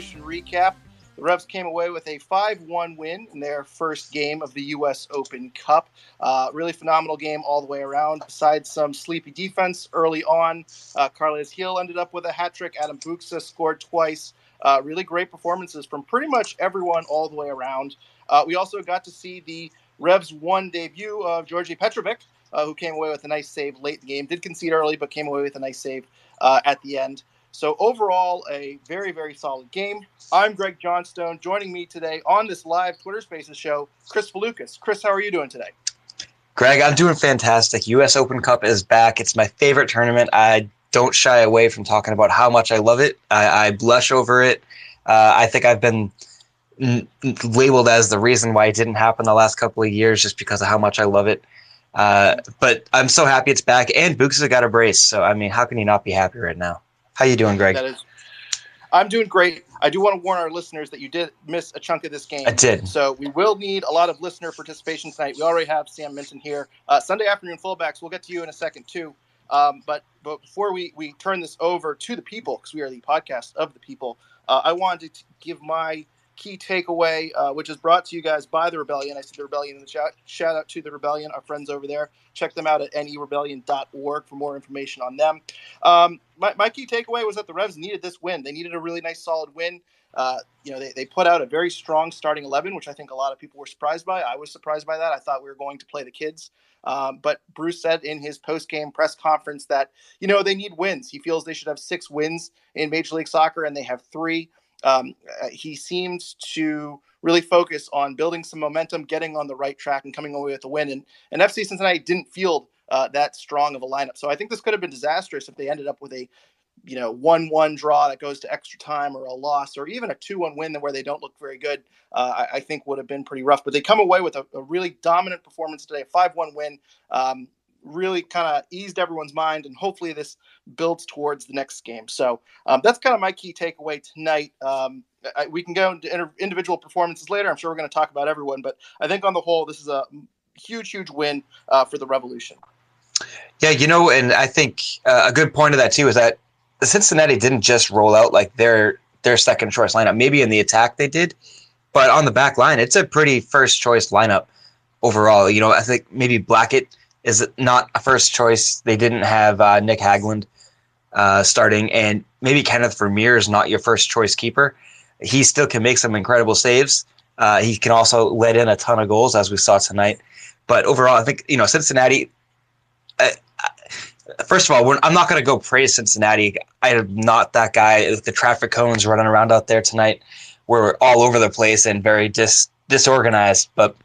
Of Recap. The Revs came away with a 5 1 win in their first game of the U.S. Open Cup. Uh, really phenomenal game all the way around. Besides some sleepy defense early on, uh, Carles Gil ended up with a hat trick. Adam Buksa scored twice. Uh, really great performances from pretty much everyone all the way around. Uh, we also got to see the Revs 1 debut of Georgi Petrovic, uh, who came away with a nice save late in the game. Did concede early, but came away with a nice save uh, at the end. So overall, a very, very solid game. I'm Greg Johnstone. Joining me today on this live Twitter Spaces show, Kris Valukis. Kris, how are you doing today? Greg, I'm doing fantastic. U.S. Open Cup is back. It's my favorite tournament. I don't shy away from talking about how much I love it. I, I blush over it. Uh, I think I've been n- labeled as the reason why it didn't happen the last couple of years, just because of how much I love it. Uh, but I'm so happy it's back, and Buksa has got a brace. So I mean, how can you not be happy right now? How you doing, Greg? That is, I'm doing great. I do want to warn our listeners that you did miss a chunk of this game. I did. So we will need a lot of listener participation tonight. We already have Sam Minton here. Uh, Sunday afternoon fullbacks. We'll get to you in a second too. Um, but but before we we turn this over to the people, because we are the podcast of the people, uh, I wanted to give my key takeaway, uh, which is brought to you guys by the Rebellion. I see the Rebellion in the chat. Shout out to the Rebellion, our friends over there. Check them out at nerebellion.org for more information on them. Um, my, my key takeaway was that the Revs needed this win. They needed a really nice, solid win. Uh, you know, they, they put out a very strong starting 11, which I think a lot of people were surprised by. I was surprised by that. I thought we were going to play the kids. Um, but Bruce said in his post-game press conference that, you know, they need wins. He feels they should have six wins in Major League Soccer, and they have three. Um, uh, he seemed to really focus on building some momentum, getting on the right track, and coming away with a win. And, and FC Cincinnati didn't field uh, that strong of a lineup. So I think this could have been disastrous if they ended up with a you know one-one draw that goes to extra time or a loss or even a two-one win where they don't look very good. Uh, I, I, think would have been pretty rough. But they come away with a, a really dominant performance today, a five-one win. Um, really kind of eased everyone's mind, and hopefully this builds towards the next game. So um, that's kind of my key takeaway tonight. Um, I, we can go into inter- individual performances later. I'm sure we're going to talk about everyone, but I think on the whole, this is a huge, huge win uh, for the Revolution. Yeah, you know, and I think uh, a good point of that too is that Cincinnati didn't just roll out like their their second choice lineup. Maybe in the attack they did, but on the back line, it's a pretty first choice lineup overall. You know, I think maybe Blackett is not a first choice. They didn't have uh, Nick Hagglund uh, starting, and maybe Kenneth Vermeer is not your first choice keeper. He still can make some incredible saves. Uh, he can also let in a ton of goals, as we saw tonight. But overall, I think you know Cincinnati. Uh, first of all, I'm not going to go praise Cincinnati. I am not that guy. The traffic cones running around out there tonight were all over the place and very dis disorganized. But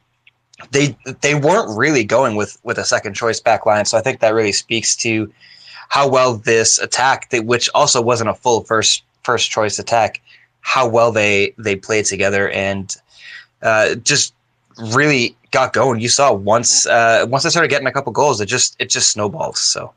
they they weren't really going with with a second choice back line. So I think that really speaks to how well this attack, which also wasn't a full first first choice attack, how well they they played together and uh, just really got going. You saw once uh, once they started getting a couple goals, it just it just snowballed. So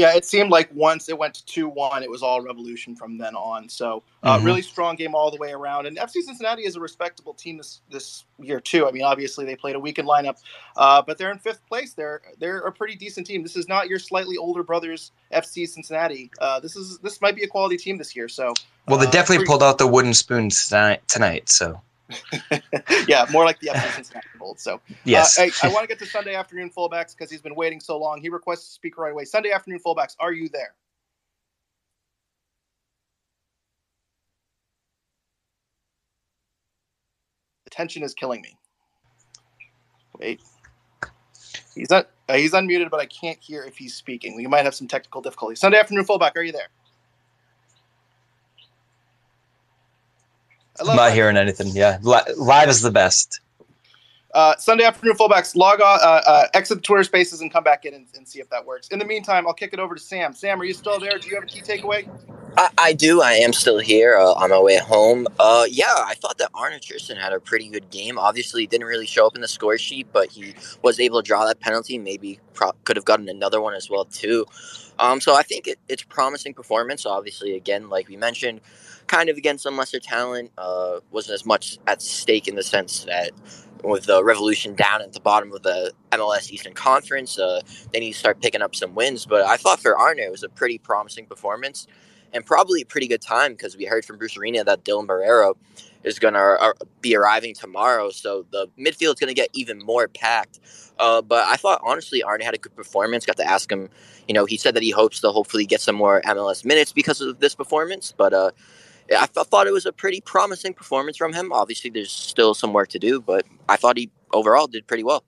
yeah, it seemed like once it went to two one, it was all revolution from then on. So uh, mm-hmm. really strong game all the way around. And FC Cincinnati is a respectable team this this year too. I mean, obviously they played a weekend lineup, uh, but they're in fifth place. They're they're a pretty decent team. This is not your slightly older brothers FC Cincinnati. Uh, this is this might be a quality team this year. So well, they uh, definitely pretty- pulled out the wooden spoons tonight. tonight so yeah, more like the FC Cincinnati Bold. So, yes, uh, I, I want to get to Sunday afternoon fullbacks because he's been waiting so long. He requests to speak right away. Sunday afternoon fullbacks, are you there? The tension is killing me. Wait, he's not. Uh, he's unmuted, but I can't hear if he's speaking. We might have some technical difficulties. Sunday afternoon fullback, are you there? I'm not hearing anything. Yeah, live is the best. Uh, Sunday afternoon fullbacks, log on, uh, uh, exit the Twitter Spaces, and come back in and, and, see if that works. In the meantime, I'll kick it over to Sam. Sam, are you still there? Do you have a key takeaway? I, I do. I am still here uh, on my way home. Uh, yeah, I thought that Arnor Traustason had a pretty good game. Obviously, didn't really show up in the score sheet, but he was able to draw that penalty. Maybe pro- could have gotten another one as well too. Um, so I think it, it's promising performance. Obviously, again, like we mentioned, kind of against some lesser talent. Uh, wasn't as much at stake in the sense that with the Revolution down at the bottom of the MLS Eastern Conference, uh, they need to start picking up some wins. But I thought for Arnor, it was a pretty promising performance and probably a pretty good time because we heard from Bruce Arena that Dylan Borrero is going to uh, be arriving tomorrow. So the midfield is going to get even more packed. Uh, but I thought, honestly, Arnor had a good performance. Got to ask him, you know, he said that he hopes to hopefully get some more MLS minutes because of this performance. But uh, I thought it was a pretty promising performance from him. Obviously, there's still some work to do, but I thought he overall did pretty well.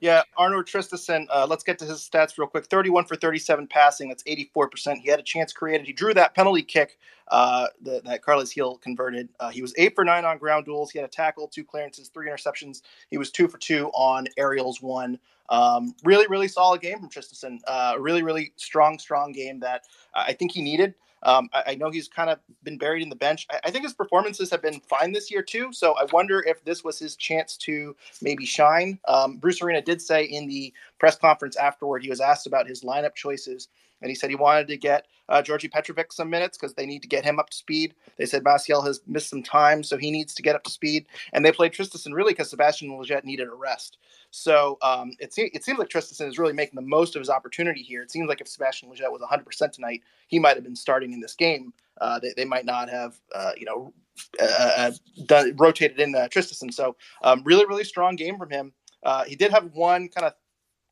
Yeah, Arnor Traustason, uh, let's get to his stats real quick. 31 for 37 passing. That's 84%. He had a chance created. He drew that penalty kick uh, that, that Carles Gil converted. Uh, he was 8 for 9 on ground duels. He had a tackle, two clearances, three interceptions. He was 2 for 2 on aerials, one. Um, really, really solid game from Traustason. Uh, really, really strong, strong game that I think he needed. Um, I, I, know he's kind of been buried in the bench. I, I, think his performances have been fine this year too. So I wonder if this was his chance to maybe shine. Um, Bruce Arena did say in the press conference afterward, he was asked about his lineup choices, and he said he wanted to get uh, Georgi Petrovic some minutes because they need to get him up to speed. They said Maciel has missed some time, so he needs to get up to speed. And they played Traustason really because Sebastian Lletget needed a rest. So um, it, se- it seems like Traustason is really making the most of his opportunity here. It seems like if Sebastian Lletget was 100% tonight, he might have been starting in this game. Uh, they, they, might not have, uh, you know, uh, uh, done rotated in uh, Traustason. So um, really, really strong game from him. Uh, he did have one kind of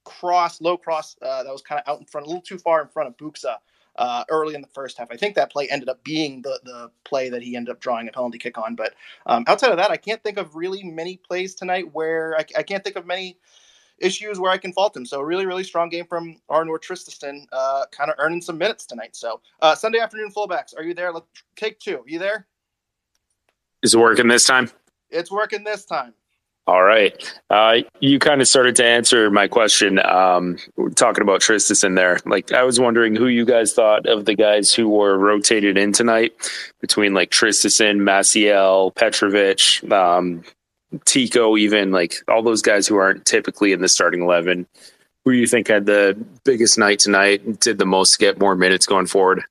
cross, low cross that was kind of out in front, a little too far in front of Buksa uh, early in the first half. I think that play ended up being the the play that he ended up drawing a penalty kick on. But um, outside of that, I can't think of really many plays tonight where I, I, can't think of many issues where I can fault him. So really, really strong game from Arnor Traustason, uh, kind of earning some minutes tonight. So uh, Sunday afternoon fullbacks, are you there? Let's take two. Are you there? Is it working this time? It's working this time. All right. Uh, you kind of started to answer my question um, talking about Traustason there. Like, I was wondering who you guys thought of the guys who were rotated in tonight between like Traustason, Maciel, Petrovic, um, Tico, even like all those guys who aren't typically in the starting 11. Who do you think had the biggest night tonight, did the most get more minutes going forward?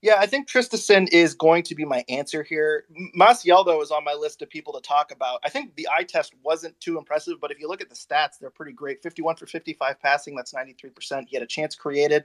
Yeah, I think Traustason is going to be my answer here. Maciel, though, is on my list of people to talk about. I think the eye test wasn't too impressive, but if you look at the stats, they're pretty great. 51 for 55 passing, that's 93%. He had a chance created,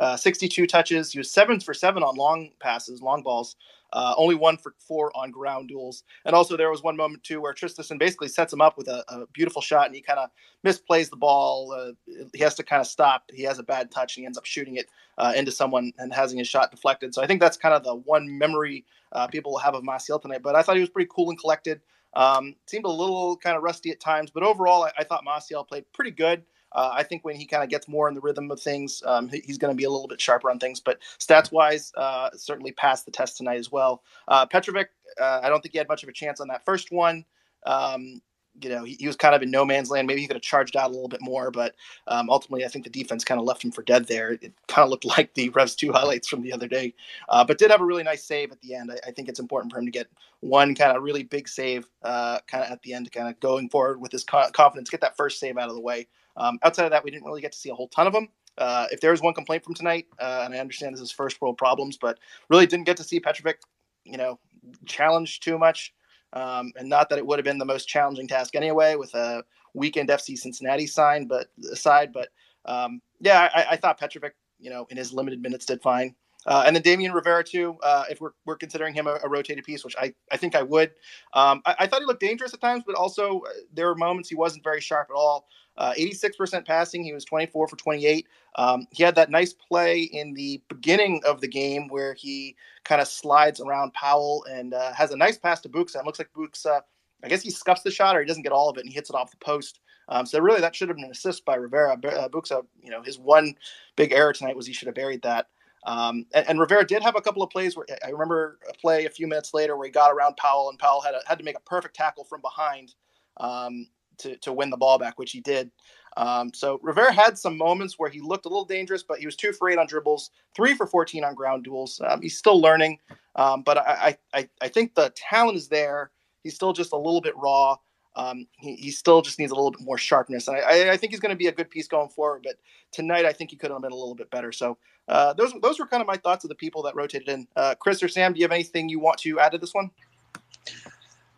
uh, 62 touches. He was seven for seven on long passes, long balls. Uh, only one for four on ground duels. And also, there was one moment too where Traustason basically sets him up with a, a beautiful shot, and he kind of misplays the ball. Uh, he has to kind of stop. He has a bad touch, and he ends up shooting it uh, into someone and having his shot deflected. So I think that's kind of the one memory uh, people will have of Maciel tonight. But I thought he was pretty cool and collected. Um, seemed a little kind of rusty at times, but overall, I, I thought Maciel played pretty good. Uh, I think when he kind of gets more in the rhythm of things, um, he, he's going to be a little bit sharper on things. But stats wise, uh, certainly passed the test tonight as well. Uh, Petrovic, uh, I don't think he had much of a chance on that first one. Um, you know, he, he, was kind of in no man's land. Maybe he could have charged out a little bit more, but um, ultimately, I think the defense kind of left him for dead there. It kind of looked like the Revs 2 highlights from the other day, uh, but did have a really nice save at the end. I, I, think it's important for him to get one kind of really big save uh, kind of at the end, kind of going forward with his co- confidence, get that first save out of the way. Um, outside of that, we didn't really get to see a whole ton of them. Uh, if there was one complaint from tonight, uh, and I understand this is first world problems, but really didn't get to see Petrovic, you know, challenged too much. Um, and not that it would have been the most challenging task anyway, with a weekend FC Cincinnati sign, but aside, but um, yeah, I, I, thought Petrovic, you know, in his limited minutes did fine. Uh, and then Damian Rivera too, uh, if we're, we're considering him a, a, rotated piece, which I, I think I would. Um, I, I, thought he looked dangerous at times, but also uh, there were moments he wasn't very sharp at all. Uh, 86% passing, he was 24 for 28. Um, he had that nice play in the beginning of the game where he kind of slides around Powell and uh, has a nice pass to Buksa. It looks like Buksa, I guess he scuffs the shot or he doesn't get all of it and he hits it off the post. Um, so really, that should have been an assist by Rivera. Uh, Buksa, you know, his one big error tonight was he should have buried that. Um, and, and, Rivera did have a couple of plays where I remember a play a few minutes later where he got around Powell and Powell had a, had to make a perfect tackle from behind um, to to win the ball back, which he did. Um, so Rivera had some moments where he looked a little dangerous, but he was two for eight on dribbles, three for 14 on ground duels. Um, he's still learning, um, but I, I, I think the talent is there. He's still just a little bit raw. Um, he, he still just needs a little bit more sharpness. And I, I think he's going to be a good piece going forward. But tonight, I think he could have been a little bit better. So uh, those those were kind of my thoughts of the people that rotated in. Uh, Kris or Sam, do you have anything you want to add to this one?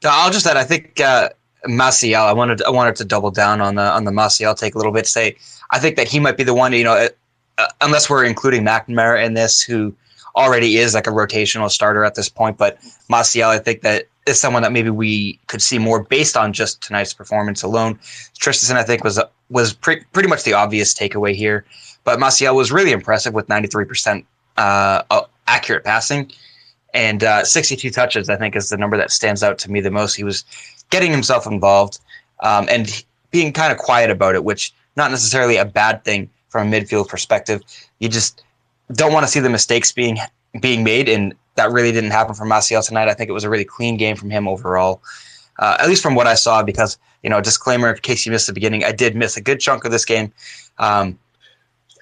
I'll just add. I think uh, Maciel. I wanted I wanted to double down on the on the Maciel take a little bit. Say I think that he might be the one. You know, uh, uh, unless we're including McNamara in this, who already is like a rotational starter at this point. But Maciel, I think that is someone that maybe we could see more based on just tonight's performance alone. Traustason, I think, was was pre- pretty much the obvious takeaway here. But Maciel was really impressive with 93% uh, accurate passing and uh, 62 touches. I think is the number that stands out to me the most. He was getting himself involved um, and being kind of quiet about it, which not necessarily a bad thing from a midfield perspective. You just don't want to see the mistakes being being made, and that really didn't happen for Maciel tonight. I think it was a really clean game from him overall, uh, at least from what I saw. Because you know, disclaimer in case you missed the beginning, I did miss a good chunk of this game. Um,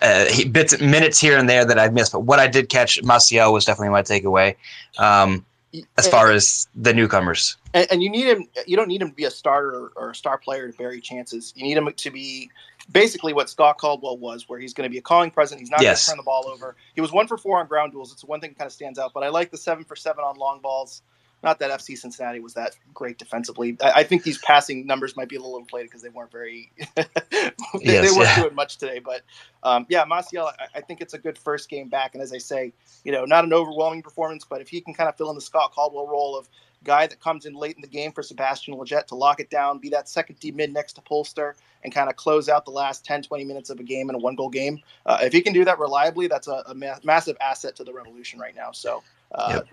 uh, bits minutes here and there that I've missed, but what I did catch, Maciel was definitely my takeaway. Um, as far as the newcomers. And, and, you need him. You don't need him to be a starter or a star player to bury chances. You need him to be basically what Scott Caldwell was, where he's going to be a calling present. He's not yes. going to turn the ball over. He was one for four on ground duels. It's one thing that kind of stands out. But I like the seven for seven on long balls. Not that FC Cincinnati was that great defensively. I, I think these passing numbers might be a little inflated because they weren't very, they, yes, they, weren't yeah. doing much today. But um, yeah, Maciel, I, I, think it's a good first game back. And as I say, you know, not an overwhelming performance, but if he can kind of fill in the Scott Caldwell role of guy that comes in late in the game for Sebastian Lletget to lock it down, be that second D mid next to Polster, and kind of close out the last 10, 20 minutes of a game in a one goal game. Uh, if he can do that reliably, that's a, a ma- massive asset to the Revolution right now. So yep.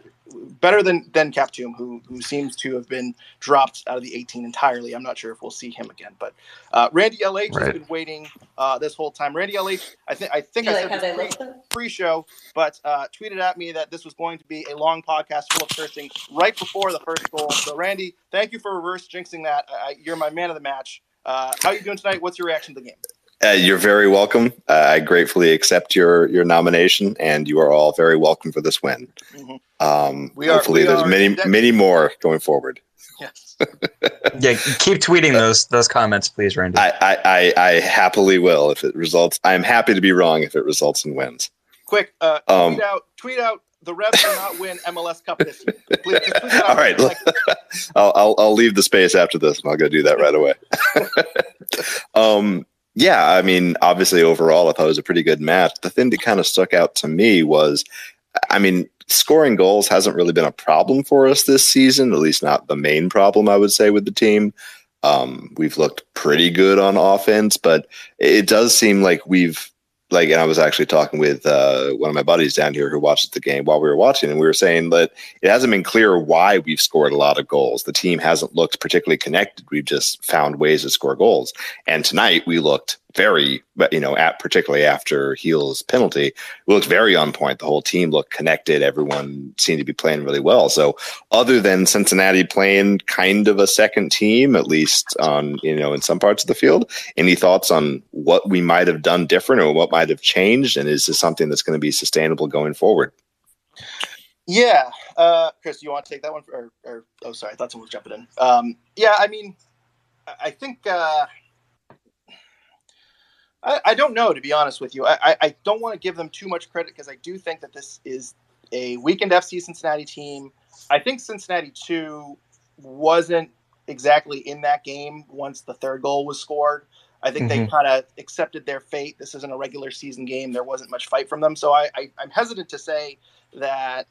Better than than Kaptoum, who who seems to have been dropped out of the 18 entirely. I'm not sure if we'll see him again, but uh, Randy LH right. has been waiting uh, this whole time. Randy LH, I think I think I said like, pre, pre-show, but uh, tweeted at me that this was going to be a long podcast full of cursing right before the first goal. So Randy, thank you for reverse jinxing that. you're my man of the match. Uh, how are you doing tonight? What's your reaction to the game? Uh, you're very welcome. Uh, I gratefully accept your your nomination, and you are all very welcome for this win. Mm-hmm. Um, we hopefully, are, there's many many more going forward. Yes. yeah, keep tweeting those those comments, please, Randy. I, I, I, happily will if it results. I'm happy to be wrong if it results in wins. Quick, uh, um, tweet out tweet out the Revs will not win MLS Cup this year. Please, please All right, I'll, I'll I'll leave the space after this, and I'll go do that right away. um, yeah, I mean, obviously overall, I thought it was a pretty good match. The thing that kind of stuck out to me was, I mean, scoring goals hasn't really been a problem for us this season, at least not the main problem, I would say, with the team. Um, we've looked pretty good on offense, but it does seem like we've like, and I was actually talking with uh, one of my buddies down here who watches the game while we were watching, and we were saying that it hasn't been clear why we've scored a lot of goals. The team hasn't looked particularly connected. We've just found ways to score goals. And tonight we looked very, but you know, at particularly after Gil's penalty, looked very on point. The whole team looked connected. Everyone seemed to be playing really well. So, other than Cincinnati playing kind of a second team, at least on you know in some parts of the field, any thoughts on what we might have done different or what might have changed, and is this something that's going to be sustainable going forward? Yeah, uh, Kris, you want to take that one? Or, or oh, sorry, I thought someone was jumping in. Um, yeah, I mean, I think. Uh, I, I, don't know, to be honest with you. I, I don't want to give them too much credit because I do think that this is a weekend FC Cincinnati team. I think Cincinnati 2 wasn't exactly in that game once the third goal was scored. I think mm-hmm. they kind of accepted their fate. This isn't a regular season game. There wasn't much fight from them. So I, I, I'm hesitant to say that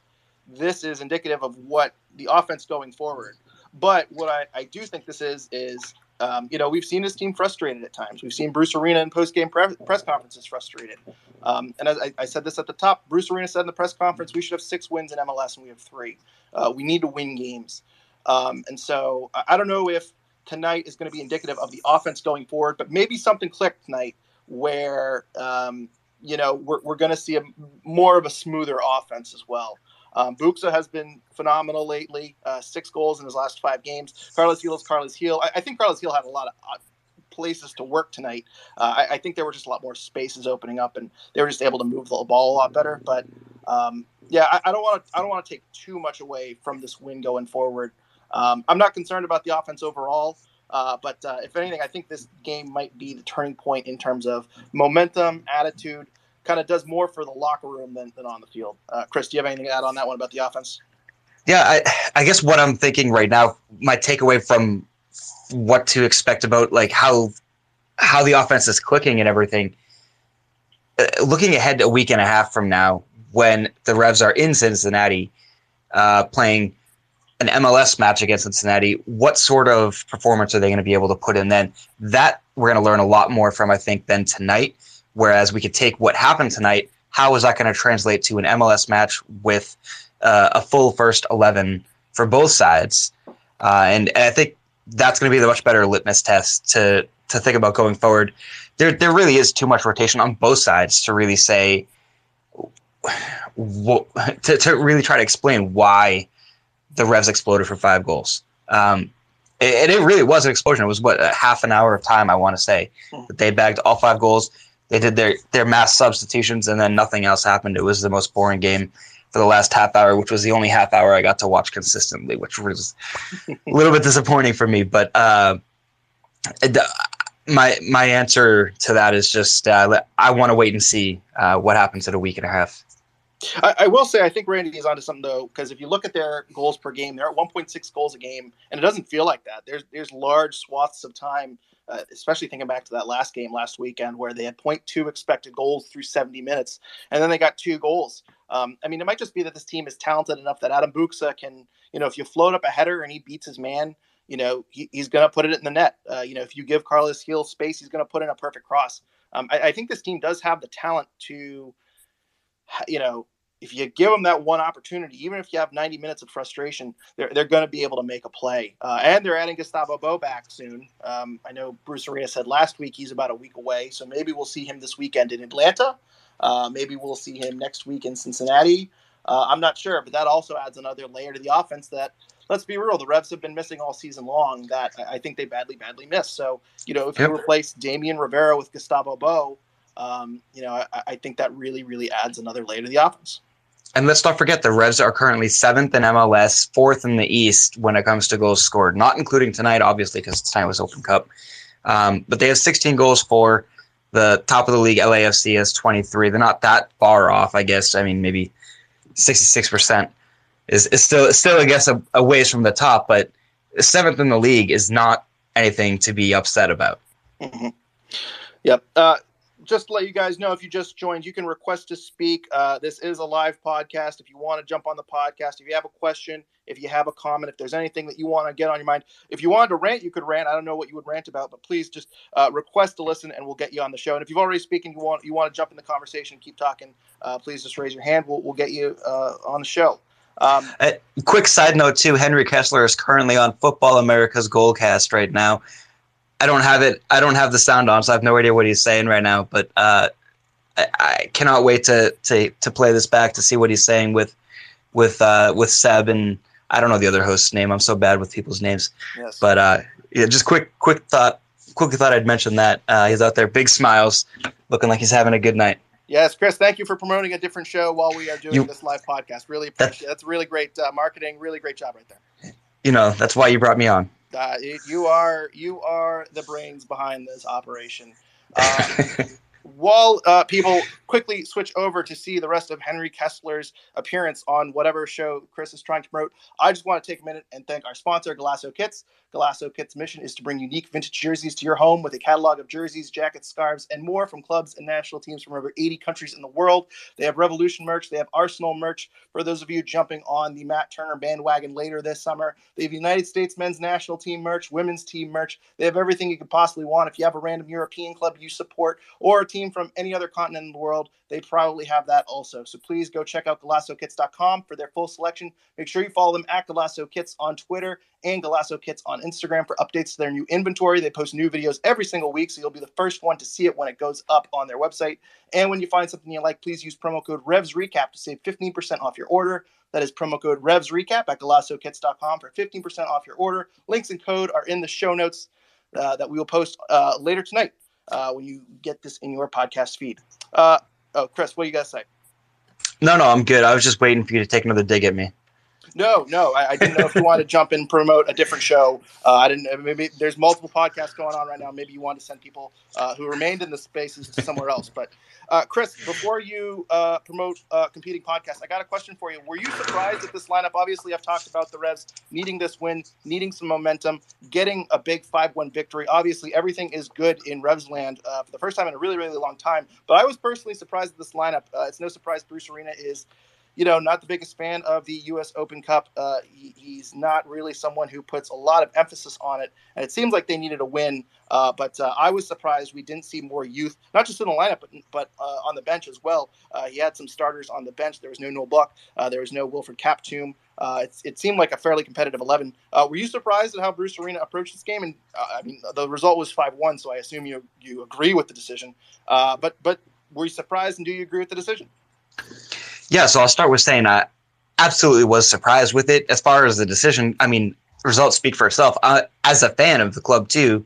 this is indicative of what the offense going forward. But what I, I do think this is, is um, you know, we've seen this team frustrated at times. We've seen Bruce Arena in post-game pre- press conferences frustrated. Um, and as I, I, said this at the top, Bruce Arena said in the press conference, we should have six wins in MLS, and we have three. Uh, we need to win games. Um, and so I don't know if tonight is going to be indicative of the offense going forward, but maybe something clicked tonight where, um, you know, we're, we're going to see a, more of a smoother offense as well. Um, Buksa has been phenomenal lately. Uh, six goals in his last five games. Carlos is Carlos Gil. I, I, think Carlos Gil had a lot of uh, places to work tonight. Uh, I, I, think there were just a lot more spaces opening up, and they were just able to move the ball a lot better. But um, yeah, I, I don't want to I don't want to take too much away from this win going forward. Um, I'm not concerned about the offense overall. Uh, but uh, if anything, I think this game might be the turning point in terms of momentum, attitude, kind of does more for the locker room than, than on the field. Uh, Kris, do you have anything to add on that one about the offense? Yeah, I, I guess what I'm thinking right now, my takeaway from what to expect about like how how the offense is clicking and everything. Uh, looking ahead a week and a half from now, when the Revs are in Cincinnati, uh, playing an MLS match against Cincinnati, what sort of performance are they going to be able to put in then? That we're going to learn a lot more from, I think, than tonight. Whereas we could take what happened tonight, how is that going to translate to an MLS match with uh, a full first 11 for both sides? Uh, and, and I think that's going to be the much better litmus test to to think about going forward. There, there really is too much rotation on both sides to really say, to, to really try to explain why the Revs exploded for five goals. Um, and it, really was an explosion. It was what a half an hour of time, I want to say, hmm. that they bagged all five goals. They did their their mass substitutions, and then nothing else happened. It was the most boring game for the last half hour, which was the only half hour I got to watch consistently, which was a little bit disappointing for me. But uh, my my answer to that is just uh, I want to wait and see uh, what happens in a week and a half. I, I, will say I think Randy is onto something though, because if you look at their goals per game, they're at 1.6 goals a game, and it doesn't feel like that. There's there's large swaths of time, uh, especially thinking back to that last game last weekend where they had 0.2 expected goals through 70 minutes, and then they got two goals. Um, I mean, it might just be that this team is talented enough that Adam Buksa can, you know, if you float up a header and he beats his man, you know, he, he's going to put it in the net. Uh, you know, if you give Carlos Gil space, he's going to put in a perfect cross. Um, I, I think this team does have the talent to you know, if you give them that one opportunity, even if you have 90 minutes of frustration, they're, they're going to be able to make a play. Uh, and they're adding Gustavo Bou back soon. Um, I know Bruce Arena said last week he's about a week away, so maybe we'll see him this weekend in Atlanta. Uh, maybe we'll see him next week in Cincinnati. Uh, I'm not sure, but that also adds another layer to the offense that, let's be real, the Revs have been missing all season long that I think they badly, badly missed. So, you know, if yep. you replace Damian Rivera with Gustavo Bou, um, you know, I, I, think that really, really adds another layer to the offense. And let's not forget the Revs are currently seventh in MLS, fourth in the East when it comes to goals scored, not including tonight, obviously, because tonight was Open Cup. Um, but they have 16 goals for the top of the league. LAFC has 23. They're not that far off, I guess. I mean, maybe 66% is, is still, still, I guess, a, a ways from the top, but seventh in the league is not anything to be upset about. Mm-hmm. Yep. Uh, just to let you guys know, if you just joined, you can request to speak. Uh, this is a live podcast. If you want to jump on the podcast, if you have a question, if you have a comment, if there's anything that you want to get on your mind, if you wanted to rant, you could rant. I don't know what you would rant about, but please just uh, request to listen, and we'll get you on the show. And if you've already speaking, you want you want to jump in the conversation, keep talking. Uh, please just raise your hand. We'll we'll get you uh, on the show. Um, uh, quick side note too: Henry Kessler is currently on Football America's Goalcast right now. I don't have it. I don't have the sound on, so I have no idea what he's saying right now. But uh, I, I, cannot wait to, to to play this back to see what he's saying with with uh, with Seb and I don't know the other host's name. I'm so bad with people's names. Yes. But uh, yeah, just quick quick thought. Quickly thought I'd mention that uh, he's out there, big smiles, looking like he's having a good night. Yes, Kris, thank you for promoting a different show while we are doing you, this live podcast. Really appreciate it. That's really great uh, marketing. Really great job right there. You know, that's why you brought me on. Uh, you are you are the brains behind this operation. Um, while uh, people quickly switch over to see the rest of Henry Kessler's appearance on whatever show Kris is trying to promote, I just want to take a minute and thank our sponsor, Golaco Kits. Golaco Kits' mission is to bring unique vintage jerseys to your home with a catalog of jerseys, jackets, scarves, and more from clubs and national teams from over 80 countries in the world. They have Revolution merch, they have Arsenal merch. For those of you jumping on the Matt Turner bandwagon later this summer, they have United States men's national team merch, women's team merch. They have everything you could possibly want. If you have a random European club you support or team from any other continent in the world, they probably have that also. So please go check out GolacoKits.com for their full selection. Make sure you follow them at Golaco Kits on Twitter and Golaco Kits on Instagram for updates to their new inventory. They post new videos every single week, so you'll be the first one to see it when it goes up on their website. And when you find something you like, please use promo code REVSRECAP to save 15% off your order. That is promo code REVSRECAP at GolacoKits.com for 15% off your order. Links and code are in the show notes. uh, that we will post uh, later tonight uh, when you get this in your podcast feed. Uh, oh, Kris, what do you guys say? No, no, I'm good. I was just waiting for you to take another dig at me. No, no, I, I didn't know if you wanted to jump in and promote a different show. Uh, I didn't. Maybe there's multiple podcasts going on right now. Maybe you want to send people uh, who remained in the spaces to somewhere else. But uh, Kris, before you uh, promote uh, competing podcasts, I got a question for you. Were you surprised at this lineup? Obviously, I've talked about the Revs needing this win, needing some momentum, getting a big five-one victory. Obviously, everything is good in Revs land uh, for the first time in a really, really long time. But I was personally surprised at this lineup. it's no surprise Bruce Arena is you know, not the biggest fan of the U.S. Open Cup. Uh, he, he's not really someone who puts a lot of emphasis on it, and it seems like they needed a win. Uh, but uh, I was surprised we didn't see more youth, not just in the lineup, but but uh, on the bench as well. Uh, he had some starters on the bench. There was no Noel Buck. Uh, there was no Wilfrid Kaptoum. It, it, seemed like a fairly competitive 11. were you surprised at how Bruce Arena approached this game? And I mean, the result was 5-1, so I assume you you agree with the decision. but but were you surprised, and do you agree with the decision? Yeah, so I'll start with saying I absolutely was surprised with it. As far as the decision, I mean, results speak for itself. Uh, as a fan of the club too,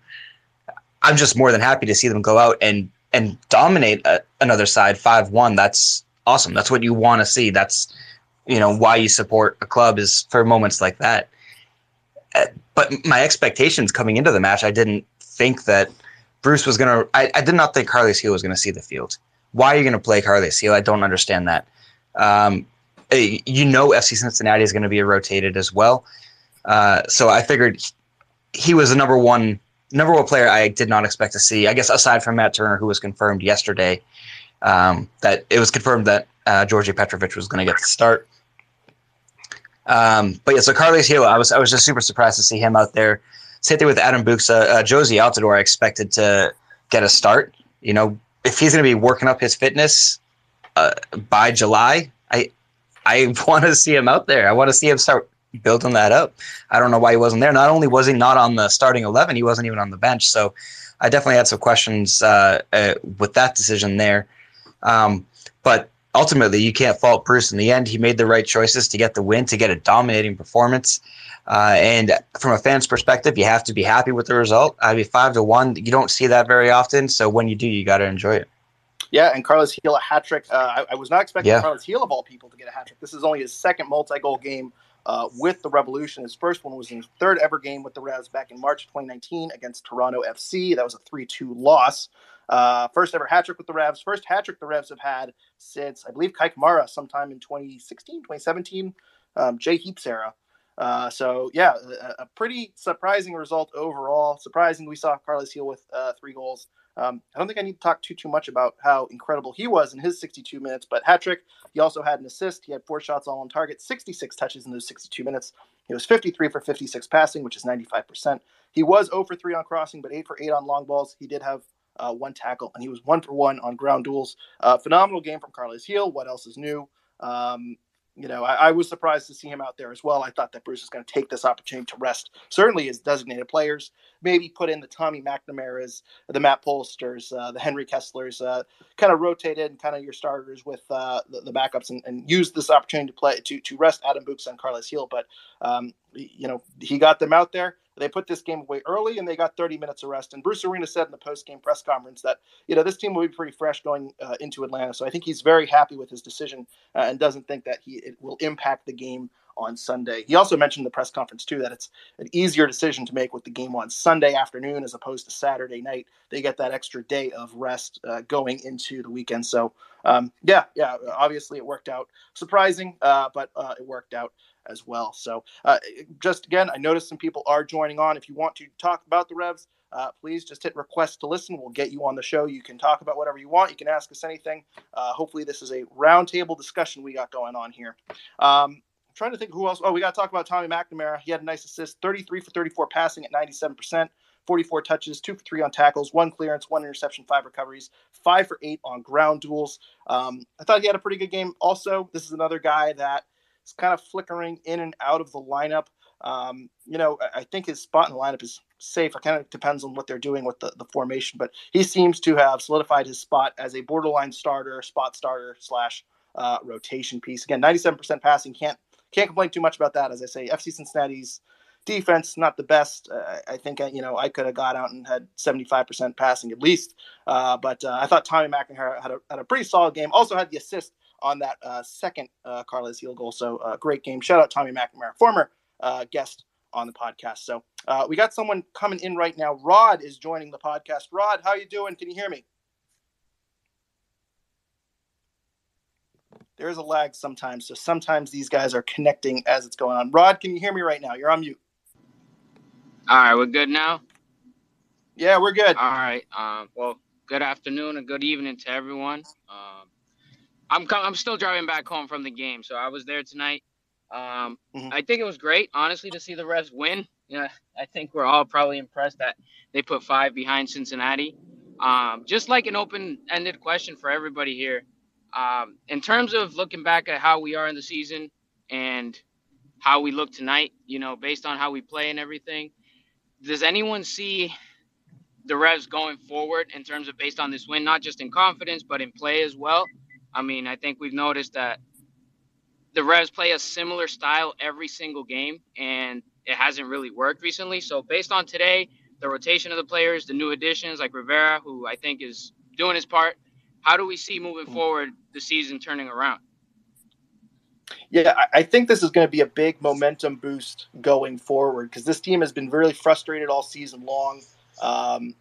I'm just more than happy to see them go out and and dominate a, another side five one. That's awesome. That's what you want to see. That's you know why you support a club is for moments like that. Uh, but my expectations coming into the match, I didn't think that Bruce was gonna. I, I did not think Carles Gil was gonna see the field. Why are you gonna play Carles Gil? I don't understand that. Um, you know, FC Cincinnati is going to be rotated as well. Uh, so I figured he was the number one number one player I did not expect to see. I guess aside from Matt Turner, who was confirmed yesterday, um, that it was confirmed that uh, Georgi Petrovic was going to get the start. Um, but yeah, so Carles Gil, I was I was just super surprised to see him out there. Same thing with Adam Buksa, uh, Jozy Altidore. I expected to get a start. You know, if he's going to be working up his fitness, uh, by July, I I want to see him out there. I want to see him start building that up. I don't know why he wasn't there. Not only was he not on the starting eleven, he wasn't even on the bench. So I definitely had some questions uh, uh, with that decision there. Um, but ultimately, you can't fault Bruce. In the end, he made the right choices to get the win, to get a dominating performance. Uh, and from a fan's perspective, you have to be happy with the result. I mean, five to one, you don't see that very often. So when you do, you got to enjoy it. Yeah, and Carlos Gil a hat trick. Uh, I, I, was not expecting yeah. Carles Gil of all people to get a hat trick. This is only his second multi-goal game uh, with the Revolution. His first one was in his third ever game with the Revs back in March 2019 against Toronto FC. That was a 3-2 loss. Uh, first ever hat trick with the Revs. First hat trick the Revs have had since I believe Kei Kamara sometime in 2016, 2017, um, Jay Heaps era. Uh, so yeah, a, a, pretty surprising result overall. Surprising we saw Carlos Gil with uh, three goals. Um, I don't think I need to talk too too much about how incredible he was in his 62 minutes, but hat trick. He also had an assist. He had four shots all on target, 66 touches in those 62 minutes. He was 53 for 56 passing, which is 95%. He was 0 for 3 on crossing, but 8 for 8 on long balls. He did have uh, one tackle, and he was 1 for 1 on ground duels. Uh, phenomenal game from Carles Gil. What else is new? Um, you know, I, I, was surprised to see him out there as well. I thought that Bruce was going to take this opportunity to rest certainly his designated players, maybe put in the Tommy McNamara's, the Matt Polsters, uh, the Henry Kesslers, uh, kind of rotated and kind of your starters with uh, the, the, backups and, and use this opportunity to play to to rest Adam Buksa and Carlos Gil. But um, you know, he got them out there. They put this game away early and they got 30 minutes of rest. And Bruce Arena said in the post game press conference that, you know, this team will be pretty fresh going uh, into Atlanta. So I think he's very happy with his decision uh, and doesn't think that he it will impact the game on Sunday. He also mentioned in the press conference too that it's an easier decision to make with the game on Sunday afternoon as opposed to Saturday night. They get that extra day of rest uh, going into the weekend. So um, yeah, yeah, obviously it worked out. Surprising, uh, but uh, it worked out as well. So, uh, just again, I noticed some people are joining on. If you want to talk about the Revs, uh, please just hit request to listen. We'll get you on the show. You can talk about whatever you want. You can ask us anything. Uh, hopefully, this is a roundtable discussion we got going on here. Um, I'm trying to think who else. Oh, we got to talk about Tommy McNamara. He had a nice assist 33 for 34 passing at 97%. 44 touches, two for three on tackles, one clearance, one interception, five recoveries, five for eight on ground duels. Um, I thought he had a pretty good game. Also, this is another guy that is kind of flickering in and out of the lineup. Um, you know, I think his spot in the lineup is safe. It kind of depends on what they're doing with the, the formation, but he seems to have solidified his spot as a borderline starter, spot starter slash uh, rotation piece. Again, 97% passing. Can't can't complain too much about that. As I say, FC Cincinnati's defense not the best. Uh, I think uh, you know I could have got out and had 75% passing at least. Uh, but uh, I thought Tommy McNamara had a, had a pretty solid game. Also had the assist on that uh, second uh, Carlos Gil goal. So uh, great game. Shout out Tommy McNamara, former uh, guest on the podcast. So uh, we got someone coming in right now. Rod is joining the podcast. Rod, how you doing? Can you hear me? There is a lag sometimes, so sometimes these guys are connecting as it's going on. Rod, can you hear me right now? You're on mute. All right, we're good now. Yeah, we're good. All right. Um, well, good afternoon and good evening to everyone. Um, I'm com- I'm still driving back home from the game, so I was there tonight. Um, Mhm. I think it was great, honestly, to see the Revs win. Yeah, I think we're all probably impressed that they put five behind Cincinnati. Um, just like an open-ended question for everybody here. Um, in terms of looking back at how we are in the season and how we look tonight, you know, based on how we play and everything, does anyone see the Revs going forward in terms of based on this win, not just in confidence, but in play as well? I mean, I think we've noticed that the Revs play a similar style every single game, and it hasn't really worked recently. So, based on today, the rotation of the players, the new additions like Rivera, who I think is doing his part, how do we see moving forward the season turning around? Yeah, I- I think this is going to be a big momentum boost going forward because this team has been really frustrated all season long. Um,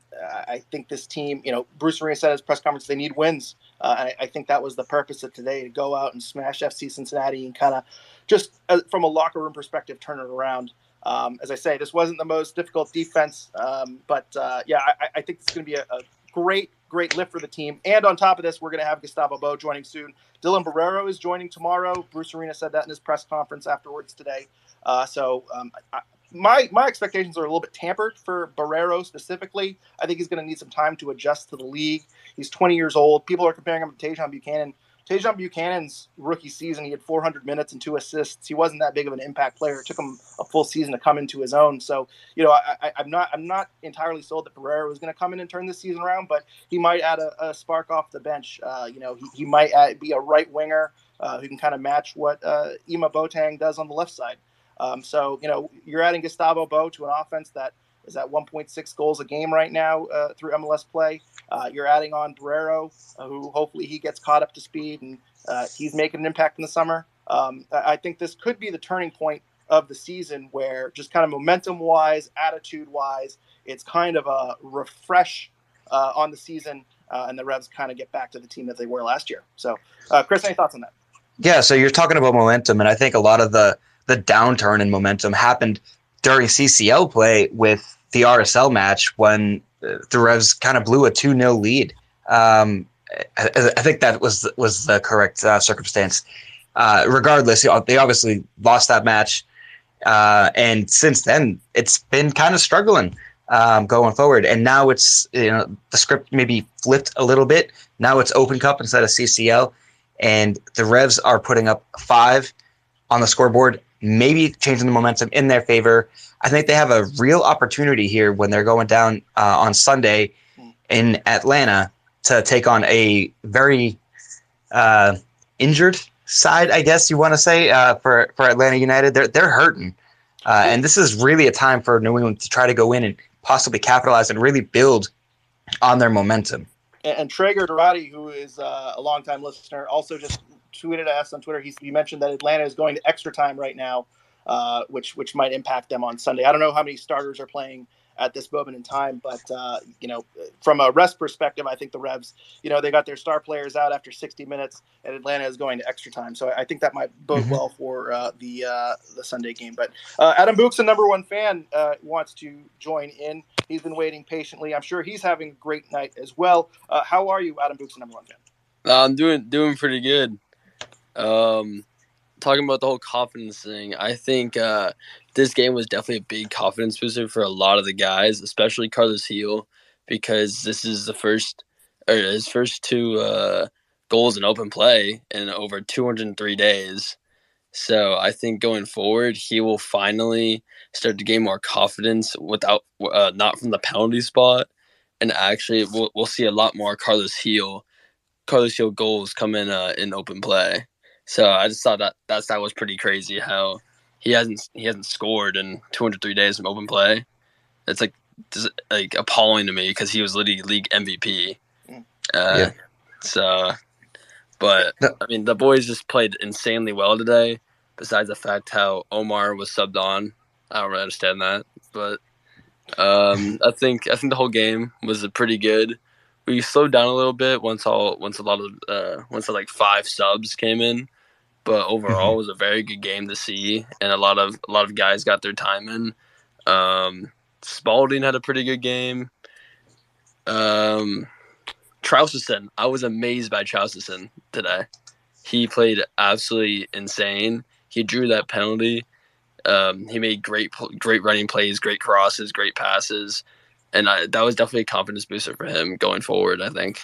I think this team, you know, Bruce Arena said at his press conference they need wins. Uh, I, I think that was the purpose of today to go out and smash FC Cincinnati and kind of just uh, from a locker room perspective turn it around. Um, as I say, this wasn't the most difficult defense, um, but uh, yeah, I, I think it's going to be a, a great, great lift for the team. And on top of this, we're going to have Gustavo Bou joining soon. Dylan Borrero is joining tomorrow. Bruce Arena said that in his press conference afterwards today. Uh, so um, I, my my expectations are a little bit tampered for Borrero specifically. I think he's going to need some time to adjust to the league. He's 20 years old. People are comparing him to Tajon Buchanan. Tajon Buchanan's rookie season, he had 400 minutes and two assists. He wasn't that big of an impact player. It took him a full season to come into his own. So, you know, I, I'm not I'm not entirely sold that Borrero is going to come in and turn this season around, but he might add a, a spark off the bench. Uh, you know, he, he might add, be a right winger uh, who can kind of match what uh, Ima Boateng does on the left side. Um, so, you know, you're adding Gustavo Bou to an offense that is at 1.6 goals a game right now uh, through MLS play. Uh, you're adding on Borrero, uh, who hopefully he gets caught up to speed and uh, he's making an impact in the summer. Um, I think this could be the turning point of the season where just kind of momentum wise, attitude wise, it's kind of a refresh uh, on the season uh, and the Revs kind of get back to the team that they were last year. So, Kris, any thoughts on that? Yeah, so you're talking about momentum, and I think a lot of the the downturn in momentum happened during CCL play with the RSL match when uh, the Revs kind of blew a 2 0 lead. Um, I, I think that was was the correct uh, circumstance. Uh, regardless, they obviously lost that match, uh, and since then it's been kind of struggling um, going forward. And now it's you know the script maybe flipped a little bit. Now it's Open Cup instead of CCL, and the Revs are putting up five on the scoreboard, maybe changing the momentum in their favor. I think they have a real opportunity here when they're going down uh, on Sunday in Atlanta to take on a very uh, injured side, I guess you want to say, uh, for for Atlanta United. They're they're hurting, uh, and this is really a time for New England to try to go in and possibly capitalize and really build on their momentum. And, and Traeger Dorati, who is uh, a longtime listener, also just tweeted at us on Twitter. He, he mentioned that Atlanta is going to extra time right now, uh, which which might impact them on Sunday. I don't know how many starters are playing at this moment in time, but uh, you know, from a rest perspective, I think the Revs, you know, they got their star players out after 60 minutes, and Atlanta is going to extra time. So I think that might bode Mhm. well for uh, the uh, the Sunday game. But uh, Adam Buksa number one fan, uh, wants to join in. He's been waiting patiently. I'm sure he's having a great night as well. Uh, how are you, Adam Buksa number one fan? I'm doing doing pretty good. Um, talking about the whole confidence thing, I think uh, this game was definitely a big confidence booster for a lot of the guys, especially Carlos Gil, because this is the first or his first two uh, goals in open play in over 203 days. So I think going forward, he will finally start to gain more confidence without uh, not from the penalty spot, and actually we'll, we'll see a lot more Carlos Gil Carlos Gil goals come in uh, in open play. So I just thought that that's that was pretty crazy how he hasn't he hasn't scored in 203 days from open play. It's like just, like appalling to me because he was literally league MVP. Mm. Uh, Yeah. So, but No. I mean, the boys just played insanely well today. Besides the fact how Omar was subbed on, I don't really understand that. But um, I think I think the whole game was pretty good. We slowed down a little bit once all once a lot of uh, once the, like five subs came in, but overall it was a very good game to see, and a lot of a lot of guys got their time in. Um, Spalding had a pretty good game. Um, Traustason, I was amazed by Traustason today. He played absolutely insane. He drew that penalty. Um, he made great, great running plays, great crosses, great passes, and I, that was definitely a confidence booster for him going forward. I think.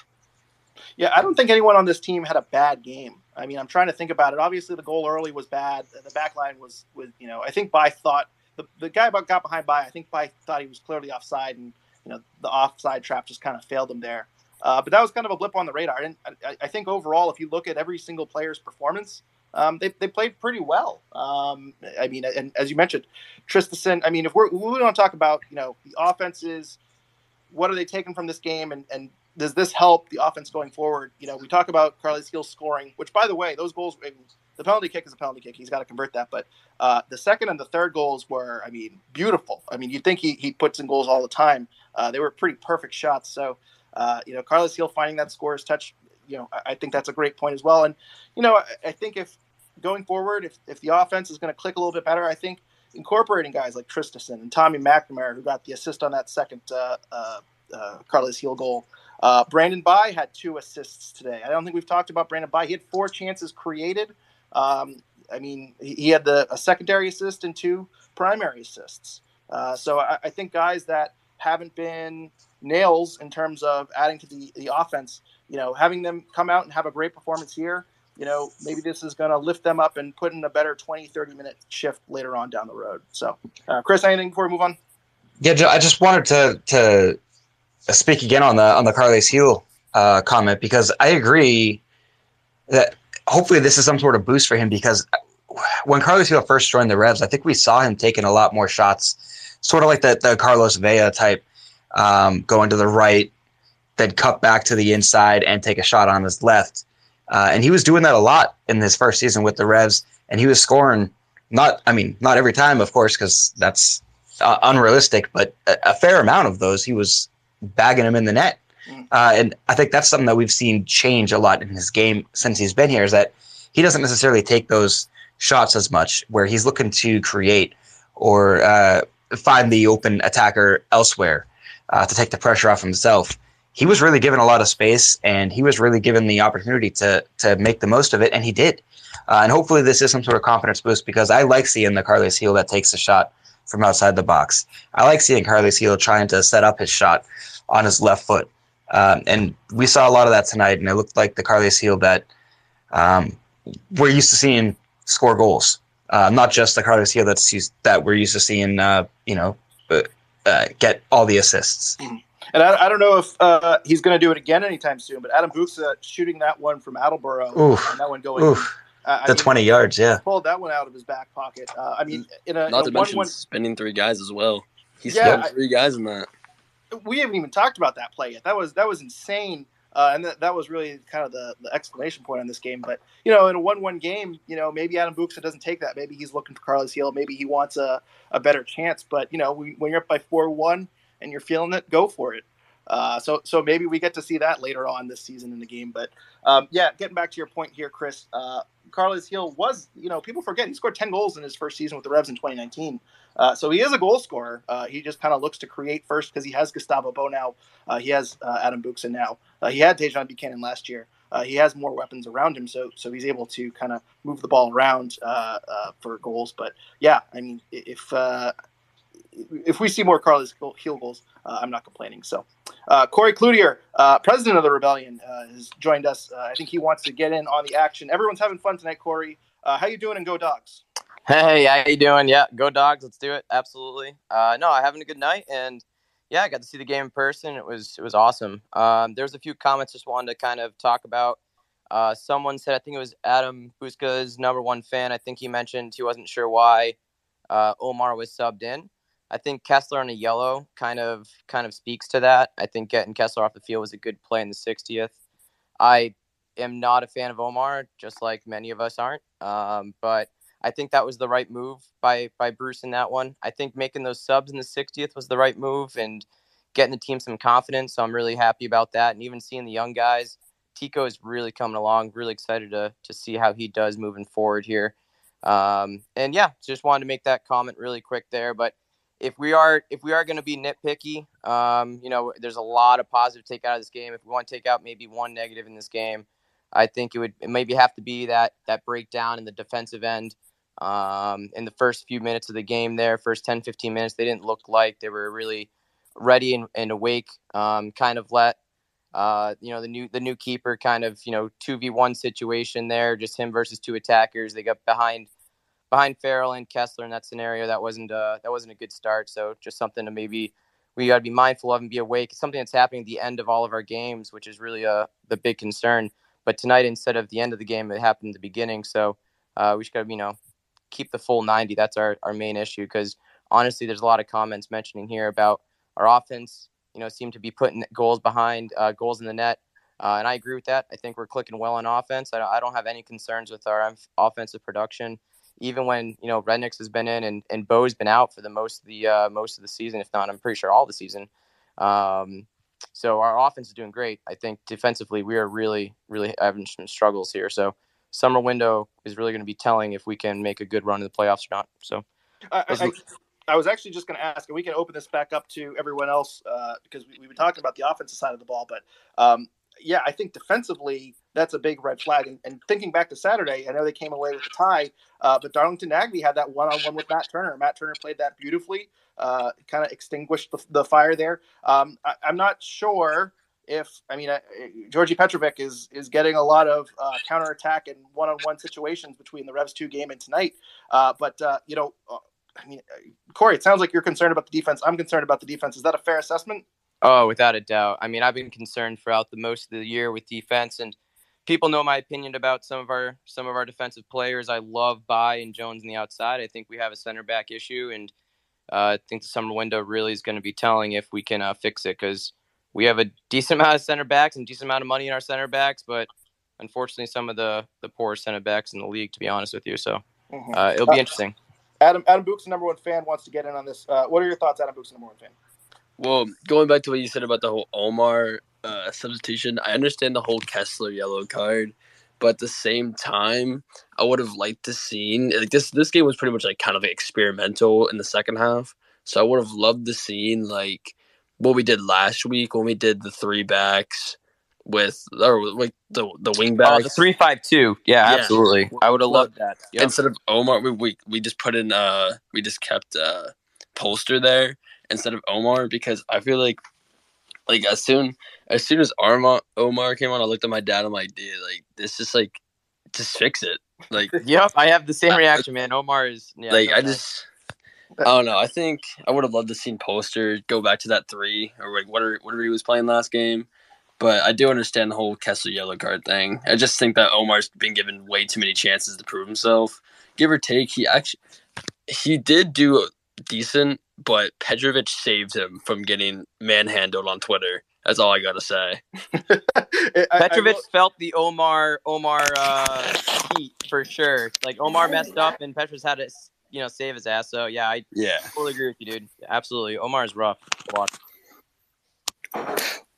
Yeah, I don't think anyone on this team had a bad game. I mean, I'm trying to think about it. Obviously, the goal early was bad. The back line was, was you know, I think Bye thought the, the guy got behind Bye. I think Bye thought he was clearly offside, and you know, the offside trap just kind of failed him there. Uh, but that was kind of a blip on the radar. And I, I think overall, if you look at every single player's performance, um, they, they played pretty well. Um, I mean, and as you mentioned, Tristan, I mean, if we're we don't talk about you know the offenses, what are they taking from this game, and and does this help the offense going forward? You know, we talk about Carlos Gil scoring, which by the way, those goals. The penalty kick is a penalty kick. He's got to convert that. But uh, the second and the third goals were, I mean, beautiful. I mean, you'd think he, he puts in goals all the time. Uh, they were pretty perfect shots. So, uh, you know, Carlos Gil finding that scorer's touch, you know, I, think that's a great point as well. And, you know, I, I think if going forward, if, if the offense is going to click a little bit better, I think incorporating guys like Traustason and Tommy McNamara, who got the assist on that second uh, uh, uh, Carlos Gil goal. Uh, Brandon Bye had two assists today. I don't think we've talked about Brandon Bye. He had four chances created. Um, I mean, he, he had the a secondary assist and two primary assists. Uh, so I, I think guys that haven't been nails in terms of adding to the, the offense, you know, having them come out and have a great performance here, you know, maybe this is going to lift them up and put in a better 20, 30 minute shift later on down the road. So, uh, Chris, anything before we move on? Yeah, Joe, I just wanted to to speak again on the on the Carlos Gil uh, comment because I agree that hopefully this is some sort of boost for him because when Carlos Gil first joined the Revs, I think we saw him taking a lot more shots, sort of like the the Carlos Vela type, um, going to the right, then cut back to the inside and take a shot on his left, uh, and he was doing that a lot in his first season with the Revs, and he was scoring. Not, I mean, not every time, of course, because that's uh, unrealistic, but a, a fair amount of those he was bagging him in the net. Uh, and I think that's something that we've seen change a lot in his game since he's been here is that he doesn't necessarily take those shots as much where he's looking to create or uh, find the open attacker elsewhere uh, to take the pressure off himself. He was really given a lot of space and he was really given the opportunity to to make the most of it, and he did. Uh, and hopefully, this is some sort of confidence boost because I like seeing the Carlos Gil that takes a shot from outside the box. I like seeing Carlos Gil trying to set up his shot on his left foot. Um, and we saw a lot of that tonight, and it looked like the Carlos Gil that um, we're used to seeing score goals, uh, not just the Carlos Gil that's used, that we're used to seeing, uh, you know, uh, get all the assists. And I, I don't know if uh, he's going to do it again anytime soon, but Adam Buksa shooting that one from Attleboro, Oof. and that one going Oof, uh, the mean, 20 yards, yeah. pulled that one out of his back pocket. Uh, I mean, in a, Not in to a mention one-one, spinning three guys as well. He Yeah, spun I- three guys in that. we haven't even talked about that play yet. That was that was insane, uh, and that, that was really kind of the, the exclamation point on this game. But you know, in a one-one game, you know, maybe Adam Buksa doesn't take that. Maybe he's looking for Carlos Gil. Maybe he wants a, a better chance. But you know, we, when you're up by four-one and you're feeling it, go for it. Uh, so so maybe we get to see that later on this season in the game. But um, yeah, getting back to your point here, Chris. Uh, Carlos Gil was, you know, people forget he scored 10 goals in his first season with the Revs in 2019. Uh, so he is a goal scorer. Uh, he just kind of looks to create first because he has Gustavo Bou now. Uh, he has uh, Adam Buksa now. He had Tajon Buchanan last year. He has more weapons around him, so so he's able to kind of move the ball around for goals. But yeah, I mean, if if we see more Carlos Gil goals, uh, I'm not complaining. So uh, Corey Cloutier, uh, president of the Rebellion, uh, has joined us. Uh, I think he wants to get in on the action. Everyone's having fun tonight, Corey. Uh, how you doing? And go dogs. Hey, how you doing? Yeah, go dogs. Let's do it. Absolutely. No, I'm having a good night, and yeah, I got to see the game in person. It was it was awesome. Um, was a few comments just wanted to kind of talk about. Someone said I think it was Adam Buksa's number one fan. I think he mentioned he wasn't sure why Omar was subbed in. I think Kessler on a yellow kind of kind of speaks to that. I think getting Kessler off the field was a good play in the 60th. I am not a fan of Omar, just like many of us aren't. Um, but I think that was the right move by by Bruce in that one. I think making those subs in the 60th was the right move and getting the team some confidence. So I'm really happy about that. And even seeing the young guys, Tico is really coming along. Really excited to to see how he does moving forward here. Um, and yeah, just wanted to make that comment really quick there. But if we are if we are going to be nitpicky, um, you know, there's a lot of positive take out of this game. If we want to take out maybe one negative in this game, I think it would maybe have to be that that breakdown in the defensive end. Um, in the first few minutes of the game, there, first 10, 15 minutes, they didn't look like they were really ready and, and awake. Um, kind of let uh, you know the new the new keeper kind of you know two v one situation there, just him versus two attackers. They got behind behind Farrell and Kessler in that scenario. That wasn't uh, that wasn't a good start. So just something to maybe we got to be mindful of and be awake. It's something that's happening at the end of all of our games, which is really uh, the big concern. But tonight, instead of the end of the game, it happened in the beginning. So uh, we just got to you know keep the full 90. That's our, our main issue because honestly, there's a lot of comments mentioning here about our offense. You know, seem to be putting goals behind uh, goals in the net. Uh, and I agree with that. I think we're clicking well on offense. I, I don't have any concerns with our offensive production even when you know Rednix has been in and, and Bou's been out for the most of the uh, most of the season, if not, I'm pretty sure all the season. Um, so our offense is doing great. I think defensively we are really really having some struggles here. So summer window is really going to be telling if we can make a good run in the playoffs or not. So. I, I, I was actually just going to ask, and we can open this back up to everyone else uh, because we, have been talking about the offensive side of the ball. But um, yeah, I think defensively, that's a big red flag. And, and, thinking back to Saturday, I know they came away with a tie, uh, but Darlington Nagbe had that one on one with Matt Turner. Matt Turner played that beautifully, uh, kind of extinguished the, the, fire there. Um, I, am not sure if, I mean, uh, Djordje Petrovic is is getting a lot of uh, counterattack and one on one situations between the Revs 2 game and tonight. Uh, but, uh, you know, uh, I mean, Corey, it sounds like you're concerned about the defense. I'm concerned about the defense. Is that a fair assessment? Oh, without a doubt. I mean, I've been concerned throughout the most of the year with defense, and people know my opinion about some of our some of our defensive players. I love Bye and Jones on the outside. I think we have a center back issue, and uh, I think the summer window really is going to be telling if we can uh, fix it because we have a decent amount of center backs and decent amount of money in our center backs, but unfortunately, some of the the poorest center backs in the league, to be honest with you. So mm-hmm. uh, it'll be uh, interesting. Adam Adam Book's the number one fan wants to get in on this. Uh, what are your thoughts, Adam Book's number one fan? Well, going back to what you said about the whole Omar uh, substitution, I understand the whole Kessler yellow card, but at the same time, I would have liked to seen like this. This game was pretty much like kind of experimental in the second half, so I would have loved to seen like what we did last week when we did the three backs with or like the the wing backs. Oh, the three five two. Yeah, yeah. absolutely. I would have loved that. Yep. Instead of Omar, we, we we just put in uh we just kept uh Polster there instead of Omar because I feel like like as soon as soon as Arma, Omar came on, I looked at my dad. I'm like, dude, like this is like just fix it. Like, yep, I have the same reaction, man. Omar is yeah, like I just. I don't know. I think I would have loved to seen Polster go back to that three or like whatever whatever he was playing last game. But I do understand the whole Kessler yellow card thing. I just think that Omar's been given way too many chances to prove himself. Give or take, he actually he did do decent but Petrovic saved him from getting manhandled on Twitter. That's all I gotta say. Petrovic I, I felt the Omar Omar uh, heat for sure. Like Omar messed up, and Petrovic had to you know save his ass. So yeah, I yeah totally agree with you, dude. Absolutely, Omar is rough. Watch.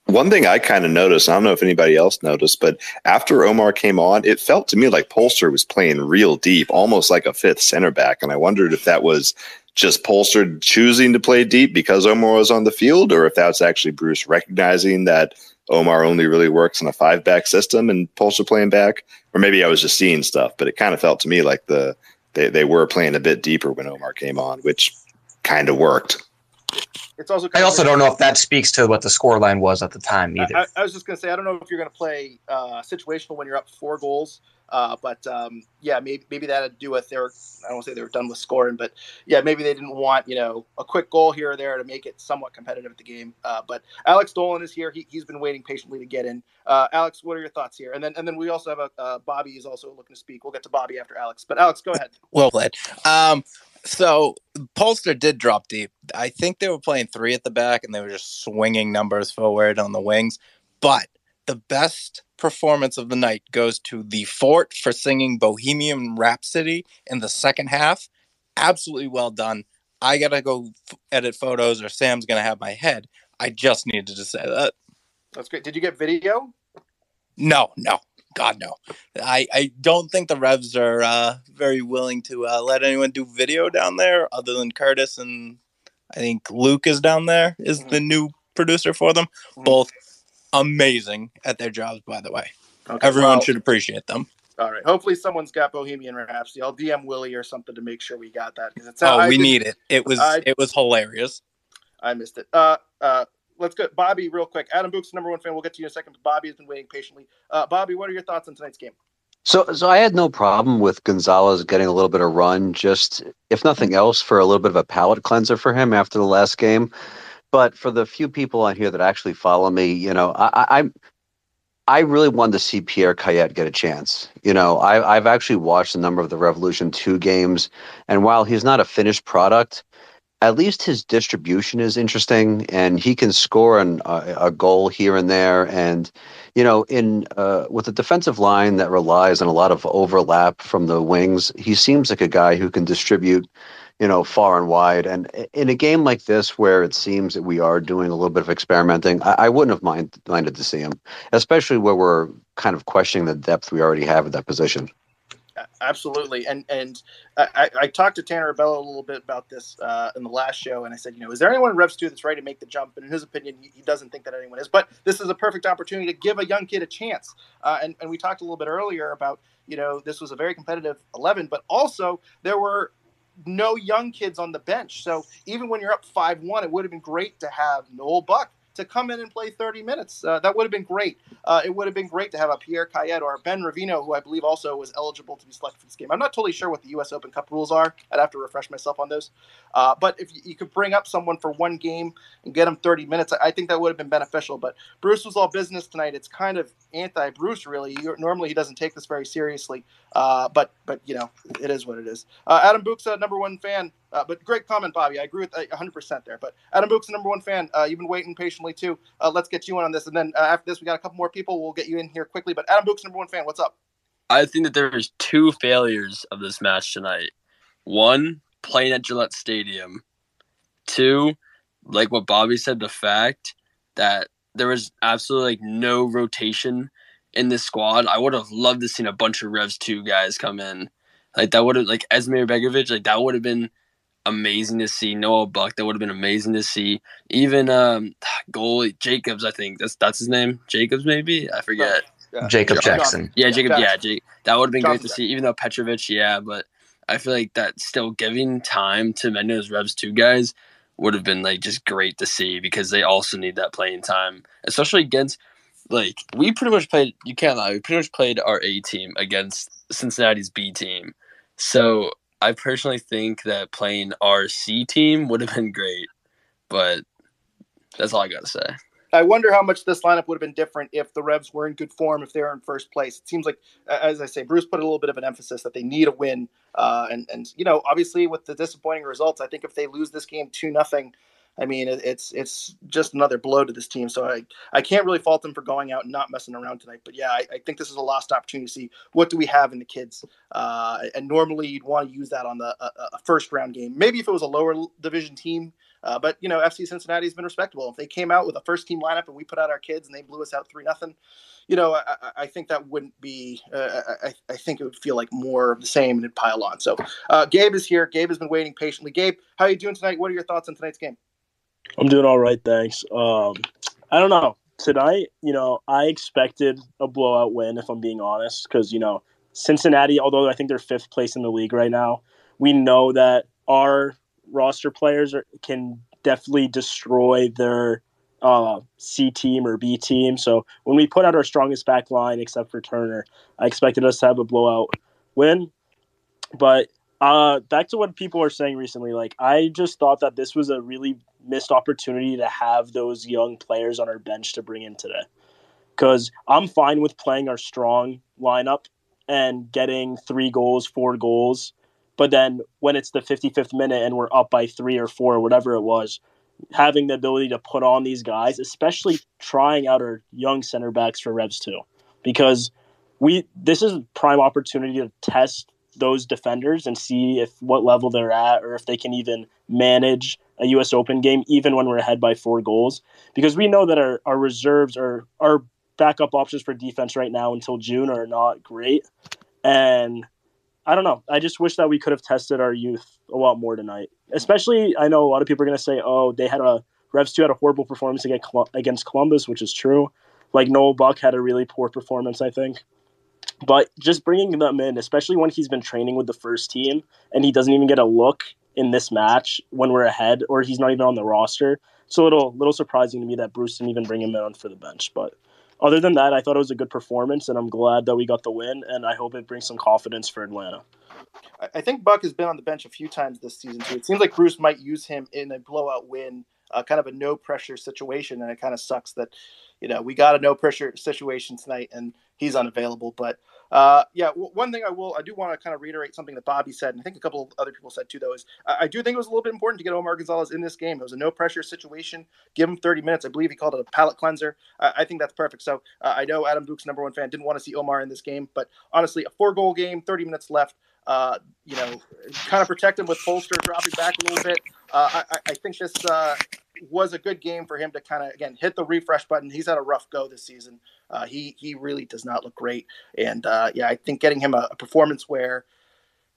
One thing I kind of noticed, I don't know if anybody else noticed, but after Omar came on, it felt to me like Polster was playing real deep, almost like a fifth center back. And I wondered if that was just Polster choosing to play deep because Omar was on the field, or if that's actually Bruce recognizing that Omar only really works in a five back system and Polster playing back, or maybe I was just seeing stuff, but it kind of felt to me like the they, they were playing a bit deeper when Omar came on, which kind of worked. It's also. I also don't know if that speaks to what the score line was at the time either. I, I was just going to say I don't know if you're going to play uh, situational when you're up four goals uh, but um, yeah, maybe maybe that had to do with their. I don't say they were done with scoring, but yeah, maybe they didn't want you know a quick goal here or there to make it somewhat competitive at the game. Uh, but Alex Dolan is here. He, has been waiting patiently to get in. Uh, Alex, what are your thoughts here? And then and then we also have a uh, Bobby is also looking to speak. We'll get to Bobby after Alex. But Alex, go ahead. Well, played. Um, So Polster did drop deep. I think they were playing three at the back and they were just swinging numbers forward on the wings. But the best performance of the night goes to the Fort for singing Bohemian Rhapsody in the second half. Absolutely well done. I gotta go f- edit photos, or Sam's gonna have my head. I just needed to say that. That's great. Did you get video? No, no, God, no. I, I don't think the Revs are uh, very willing to uh, let anyone do video down there other than Curtis and I think Luke is down there, is the new producer for them. Both amazing at their jobs, by the way. Okay, Everyone well- should appreciate them. All right. Hopefully, someone's got Bohemian Rhapsody. I'll DM Willie or something to make sure we got that because it's. Oh, I we did- need it. It was I- it was hilarious. I missed it. Uh, uh, let's go, Bobby, real quick. Adam Book's number one fan. We'll get to you in a second. But Bobby has been waiting patiently. Uh, Bobby, what are your thoughts on tonight's game? So, so I had no problem with Gonzalez getting a little bit of run, just if nothing else, for a little bit of a palate cleanser for him after the last game. But for the few people on here that actually follow me, you know, I'm- I really wanted to see Pierre Cayette get a chance. You know, I, I've actually watched a number of the Revolution Two games, and while he's not a finished product, at least his distribution is interesting, and he can score an, a, a goal here and there, and you know, in uh, with a defensive line that relies on a lot of overlap from the wings, he seems like a guy who can distribute, you know, far and wide. And in a game like this, where it seems that we are doing a little bit of experimenting, I, I wouldn't have mind, minded to see him, especially where we're kind of questioning the depth we already have at that position. Absolutely, and and I, I- talked to Tanner Abella a little bit about this uh, in the last show, and I said, you know, is there anyone in Revs two that's ready to make the jump? And in his opinion, he, he doesn't think that anyone is. But this is a perfect opportunity to give a young kid a chance. Uh, and and we talked a little bit earlier about you know this was a very competitive eleven, but also there were no young kids on the bench. So even when you're up five one, it would have been great to have Noel Buck to come in and play 30 minutes. Uh, that would have been great. Uh, it would have been great to have a Pierre Cayette or Ben Ravino, who I believe also was eligible to be selected for this game. I'm not totally sure what the U.S. Open Cup rules are. I'd have to refresh myself on those. Uh, but if you, you could bring up someone for one game and get them 30 minutes, I, I think that would have been beneficial. But Bruce was all business tonight. It's kind of anti-Bruce, really. You, normally, he doesn't take this very seriously. Uh, but but you know, it is what it is. Uh, Adam a number one fan. Uh, but great comment, Bobby. I agree with uh, 100% there. But Adam Buksa number one fan. Uh, you've been waiting patiently too. Uh, let's get you in on this, and then uh, after this, we got a couple more people. We'll get you in here quickly. But Adam Book's number one fan. What's up? I think that there was two failures of this match tonight. One, playing at Gillette Stadium. Two, like what Bobby said, the fact that there was absolutely like no rotation in this squad. I would have loved to seen a bunch of Revs two guys come in. Like that would have like Esmir Begovic, like that would have been amazing to see. Noel Buck, that would have been amazing to see. Even um goalie Jacobs, I think that's that's his name. Jacobs maybe? I forget. Jacob Jackson. Yeah, Jacob. Yeah, Jake. That would have been great to Johnson see. Even though Petrovic, yeah, but I feel like that still giving time to many of those Revs two guys would have been like just great to see because they also need that playing time, especially against like we pretty much played. You can't lie. We pretty much played our A team against Cincinnati's B team. So I personally think that playing our C team would have been great, but that's all I got to say. I wonder how much this lineup would have been different if the Revs were in good form, if they were in first place. It seems like, as I say, Bruce put a little bit of an emphasis that they need a win. Uh, and, and, you know, obviously with the disappointing results, I think if they lose this game 2 nothing, I mean, it, it's it's just another blow to this team. So I, I can't really fault them for going out and not messing around tonight. But yeah, I, I think this is a lost opportunity to see what do we have in the kids. Uh, and normally you'd want to use that on the a, first round game. Maybe if it was a lower division team, uh, but you know, FC Cincinnati has been respectable. If they came out with a first team lineup and we put out our kids and they blew us out three nothing, you know, I, I- I think that wouldn't be. Uh, I, I think it would feel like more of the same and it'd pile on. So, uh, Gabe is here. Gabe has been waiting patiently. Gabe, how are you doing tonight? What are your thoughts on tonight's game? I'm doing all right, thanks. Um, I don't know. Tonight, you know, I expected a blowout win, if I'm being honest, because, you know, Cincinnati, although I think they're fifth place in the league right now, we know that our roster players are, can definitely destroy their uh, C team or B team. So when we put out our strongest back line, except for Turner, I expected us to have a blowout win. But uh, back to what people are saying recently, like I just thought that this was a really missed opportunity to have those young players on our bench to bring in today. Because I'm fine with playing our strong lineup and getting three goals, four goals, But then when it's the 55th minute and we're up by three or four, or whatever it was, having the ability to put on these guys, especially trying out our young center backs for Revs too, because we this is a prime opportunity to test those defenders and see if what level they're at or if they can even manage a US Open game even when we're ahead by four goals. Because we know that our, our reserves are our backup options for defense right now until June are not great. And I don't know. I just wish that we could have tested our youth a lot more tonight. Especially, I know a lot of people are going to say, "Oh, they had a Revs two had a horrible performance against Columbus," which is true. Like Noel Buck had a really poor performance, I think. But just bringing them in, especially when he's been training with the first team and he doesn't even get a look in this match when we're ahead, or he's not even on the roster. It's a little little surprising to me that Bruce didn't even bring him in for the bench. But other than that, I thought it was a good performance, and I'm glad that we got the win. And I hope it brings some confidence for Atlanta. I think Buck has been on the bench a few times this season too. It seems like Bruce might use him in a blowout win, uh, kind of a no pressure situation, and it kind of sucks that you know we got a no pressure situation tonight and he's unavailable. But uh, yeah, w- one thing I will, I do want to kind of reiterate something that Bobby said, and I think a couple of other people said too, though, is I, I do think it was a little bit important to get Omar Gonzalez in this game. It was a no pressure situation. Give him 30 minutes. I believe he called it a palate cleanser. I, I think that's perfect. So uh, I know Adam Duke's number one fan didn't want to see Omar in this game, but honestly, a four goal game, 30 minutes left. Uh, you know, kind of protect him with Polster dropping back a little bit. Uh, I, I, think this uh, was a good game for him to kind of again hit the refresh button. He's had a rough go this season. Uh, he he really does not look great, and uh, yeah, I think getting him a, a, performance where,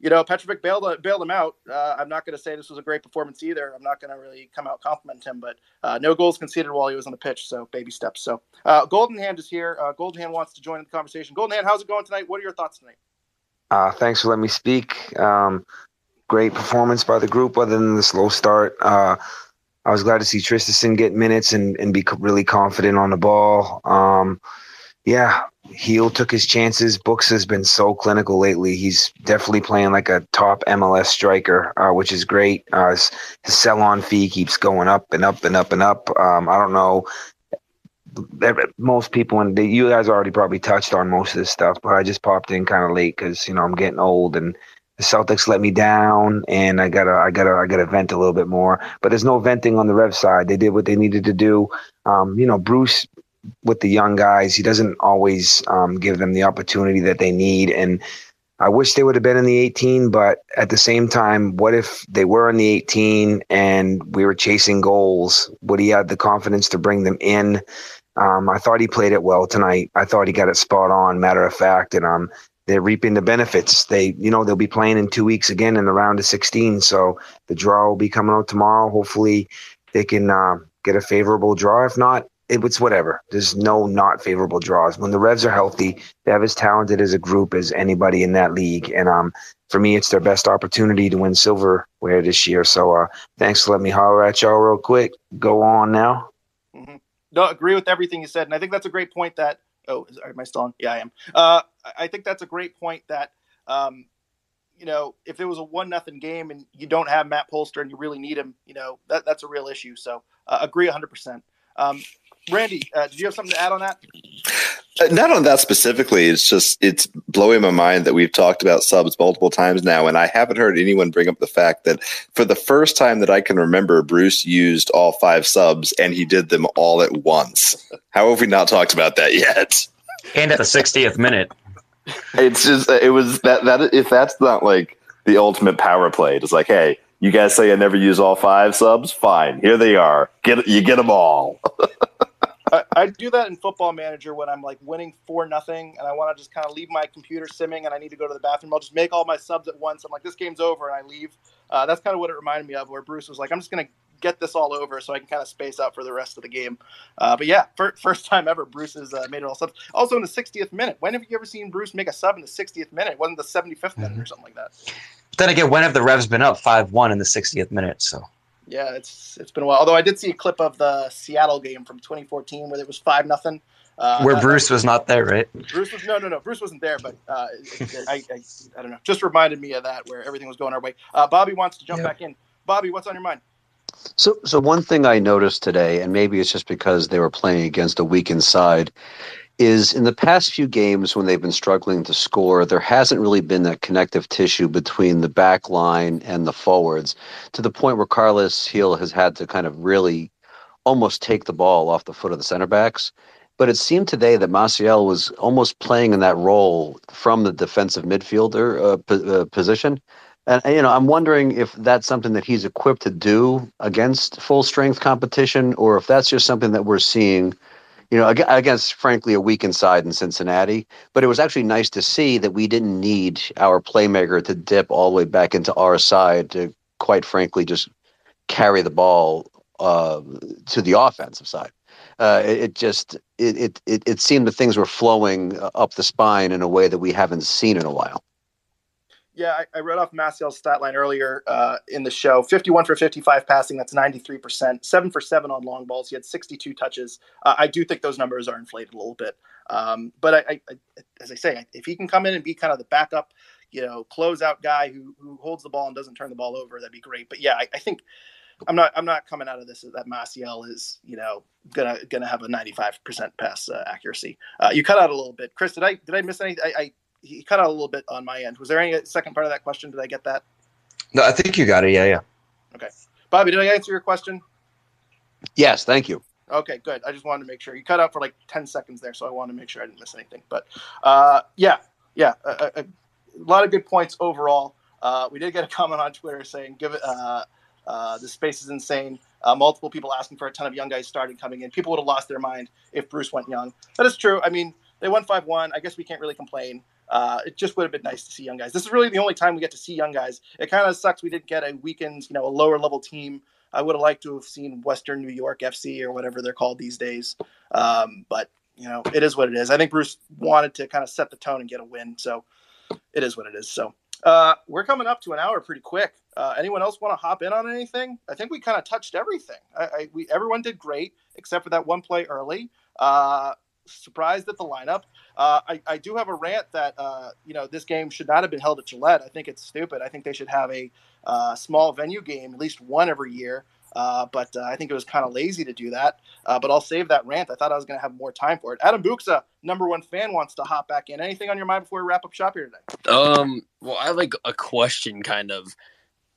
you know, Petrovic bailed bailed him out. Uh, I'm not going to say this was a great performance either. I'm not going to really come out compliment him, but uh, no goals conceded while he was on the pitch, so baby steps. So uh, Golden Hand is here. Uh, Golden Hand wants to join in the conversation. Golden Hand, how's it going tonight? What are your thoughts tonight? thanks for letting me speak. Um, great performance by the group, other than the slow start. I was glad to see Traustason get minutes and, and be really confident on the ball. Um, yeah, Gil took his chances. Books has been so clinical lately. He's definitely playing like a top MLS striker, uh, which is great. Uh, his, his sell on fee keeps going up and up and up and up. Um, I don't know. Most people, and you guys already probably touched on most of this stuff, but I just popped in kind of late because you know I'm getting old and the Celtics let me down, and I gotta, I gotta, I gotta vent a little bit more. But there's no venting on the Rev side. They did what they needed to do. Um, you know, Bruce with the young guys. He doesn't always um, give them the opportunity that they need. And I wish they would have been in the 18, but at the same time, what if they were in the 18 and we were chasing goals? Would he have the confidence to bring them in? Um, I thought he played it well tonight. I thought he got it spot on, matter of fact. And um, they're reaping the benefits. They, you know, they'll be playing in two weeks again in the round of 16. So the draw will be coming out tomorrow. Hopefully they can uh, get a favorable draw. If not, it's whatever. There's no not favorable draws. When the Revs are healthy, they have as talented as a group as anybody in that league. And um, for me, it's their best opportunity to win silverware this year. So uh, thanks for letting me holler at y'all real quick. Go on now. Mm-hmm. No, agree with everything you said, and I think that's a great point. That oh, is, am I still on? Yeah, I am. Uh, I think that's a great point. That um, you know, if it was a one nothing game and you don't have Matt Polster and you really need him, you know, that that's a real issue. So uh, agree 100. Um, percent Randy, uh, did you have something to add on that? Uh, not on that specifically. It's just it's blowing my mind that we've talked about subs multiple times now, and I haven't heard anyone bring up the fact that for the first time that I can remember, Bruce used all five subs and he did them all at once. How have we not talked about that yet? And at the 60th minute. It's just it was that that if that's not like the ultimate power play, it's like, hey, you guys say I never use all five subs. Fine, here they are. Get you get them all. I, I, do that in Football Manager when I'm like winning four nothing, and I want to just kind of leave my computer simming, and I need to go to the bathroom. I'll just make all my subs at once. I'm like, this game's over, and I leave. Uh, that's kind of what it reminded me of, where Bruce was like, I'm just gonna get this all over so I can kind of space out for the rest of the game. Uh, but yeah, for, first time ever, Bruce has uh, made it all subs. Also in the 60th minute. When have you ever seen Bruce make a sub in the 60th minute? It wasn't the 75th mm-hmm. minute or something like that. Then again, when have the Revs been up five one in the 60th minute? So yeah, it's it's been a while. Although I did see a clip of the Seattle game from 2014 where it was five nothing. Uh, where Bruce was not there, right? Bruce was no, no, no. Bruce wasn't there, but uh, I, I, I, don't know. Just reminded me of that where everything was going our way. Uh, Bobby wants to jump yeah. back in. Bobby, what's on your mind? So, so one thing I noticed today, and maybe it's just because they were playing against a weakened side, is in the past few games when they've been struggling to score, there hasn't really been that connective tissue between the back line and the forwards to the point where Carlos Gil has had to kind of really almost take the ball off the foot of the center backs. But it seemed today that Maciel was almost playing in that role from the defensive midfielder uh, p- uh, position. And you know, I'm wondering if that's something that he's equipped to do against full strength competition, or if that's just something that we're seeing you know, against frankly a weak inside in Cincinnati. But it was actually nice to see that we didn't need our playmaker to dip all the way back into our side to, quite frankly, just carry the ball uh, to the offensive side. Uh, it, it, just it, it it seemed that things were flowing up the spine in a way that we haven't seen in a while. Yeah, I, I read off Maciel's stat line earlier uh, in the show. 51 for 55 passing, that's 93%. 7 for 7 on long balls. He had 62 touches. Uh, I do think those numbers are inflated a little bit. Um, but I, I, as I say, if he can come in and be kind of the backup, you know, closeout guy who, who holds the ball and doesn't turn the ball over, that'd be great. But yeah, I, I think I'm not I'm not coming out of this that Maciel is you know gonna gonna have a 95% pass uh, accuracy. Uh, you cut out a little bit, Chris. Did I did I miss anything? I he cut out a little bit on my end. Was there any second part of that question? Did I get that? No, I think you got it. Yeah, yeah. Okay, Bobby, did I answer your question? Yes, thank you. Okay, good. I just wanted to make sure you cut out for like ten seconds there, so I wanted to make sure I didn't miss anything. But uh, yeah, yeah, a, a, a, lot of good points overall. Uh, we did get a comment on Twitter saying, "Give it." Uh, uh, the space is insane. Uh, multiple people asking for a ton of young guys starting coming in. People would have lost their mind if Bruce went young. That is true. I mean, they won five one. I guess we can't really complain uh, it just would have been nice to see young guys. This is really the only time we get to see young guys. It kind of sucks we didn't get a weekend, you know, a lower level team. I would have liked to have seen Western New York FC or whatever they're called these days. Um, but you know, it is what it is. I think Bruce wanted to kind of set the tone and get a win, so it is what it is. So uh, we're coming up to an hour pretty quick. Uh, anyone else want to hop in on anything? I think we kind of touched everything. I, I, we everyone did great except for that one play early. Uh, surprised at the lineup. Uh, I, I, do have a rant that uh, you know this game should not have been held at Gillette. I think it's stupid. I think they should have a uh, small venue game, at least one every year. Uh, but uh, I think it was kind of lazy to do that. Uh, but I'll save that rant. I thought I was going to have more time for it. Adam Buxa, number one fan, wants to hop back in. Anything on your mind before we wrap up shop here today? Um. Well, I have like a question, kind of.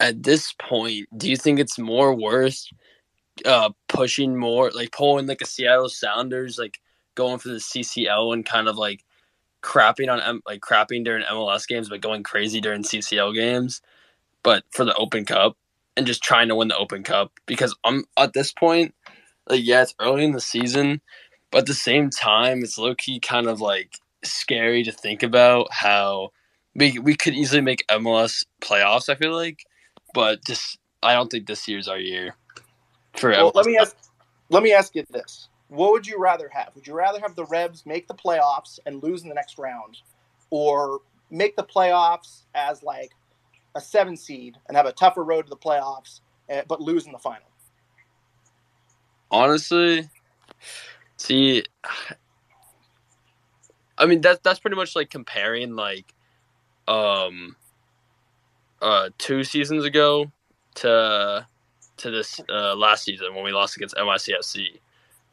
At this point, do you think it's more worth pushing more, like pulling like a Seattle Sounders, like going for the CCL and kind of like crapping on M- like crapping during MLS games, but going crazy during CCL games. But for the Open Cup and just trying to win the Open Cup because I'm at this point, like yeah, it's early in the season, but at the same time, it's low key kind of like scary to think about how we we could easily make MLS playoffs. I feel like, but just I don't think this year's our year. For well, let me ask let me ask you this: what would you rather have? Would you rather have the Revs make the playoffs and lose in the next round, or make the playoffs as like a seven seed and have a tougher road to the playoffs, eh, but lose in the final? Honestly, see, I mean that's that's pretty much like comparing like, um, uh, two seasons ago to to this uh, last season when we lost against NYCFC.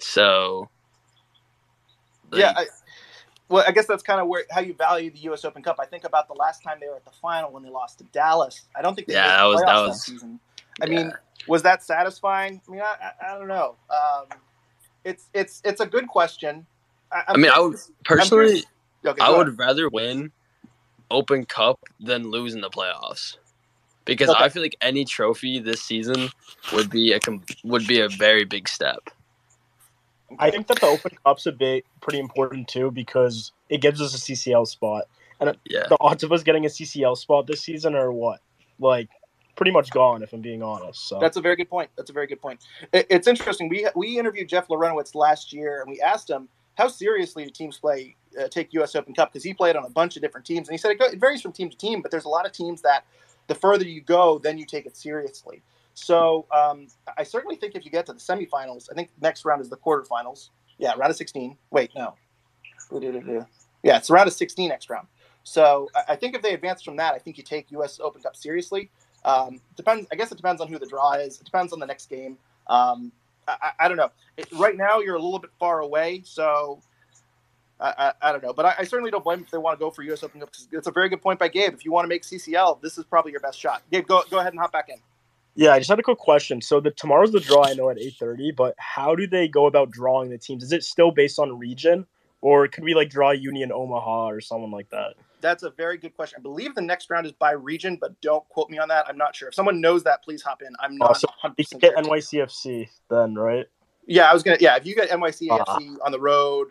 So, like, yeah. I, well, I guess that's kind of where how you value the U.S. Open Cup. I think about the last time they were at the final when they lost to Dallas. I don't think they yeah, that was that was that season. I yeah. mean, was that satisfying? I mean, I, I, I don't know. Um, it's it's it's a good question. I, I mean, I would personally, okay, I would rather win Open Cup than lose in the playoffs because okay. I feel like any trophy this season would be a would be a very big step. I think that the Open Cup's a bit pretty important too because it gives us a CCL spot, and yeah. the odds of us getting a CCL spot this season are what, like, pretty much gone if I'm being honest. So that's a very good point. That's a very good point. It, it's interesting. We we interviewed Jeff Larentowicz last year, and we asked him how seriously do teams play uh, take U.S. Open Cup because he played on a bunch of different teams, and he said it, go, it varies from team to team, but there's a lot of teams that the further you go, then you take it seriously. So um, I certainly think if you get to the semifinals, I think next round is the quarterfinals. Yeah, round of 16. Wait, no. Yeah, it's round of 16 next round. So I think if they advance from that, I think you take U.S. Open Cup seriously. Um, depends. I guess it depends on who the draw is. It depends on the next game. Um, I, I, don't know. It, right now, you're a little bit far away, so I, I, I don't know, but I, I, certainly don't blame them if they want to go for U.S. Open Cup. It's a very good point by Gabe. If you want to make CCL, this is probably your best shot. Gabe, go go ahead and hop back in. Yeah, I just had a quick question. So the tomorrow's the draw. I know at eight thirty, but how do they go about drawing the teams? Is it still based on region, or could we like draw Union Omaha or someone like that? That's a very good question. I believe the next round is by region, but don't quote me on that. I'm not sure. If someone knows that, please hop in. I'm not. Also, you can get NYCFC then, right? Yeah, I was gonna. Yeah, if you get NYCFC uh-huh. on the road,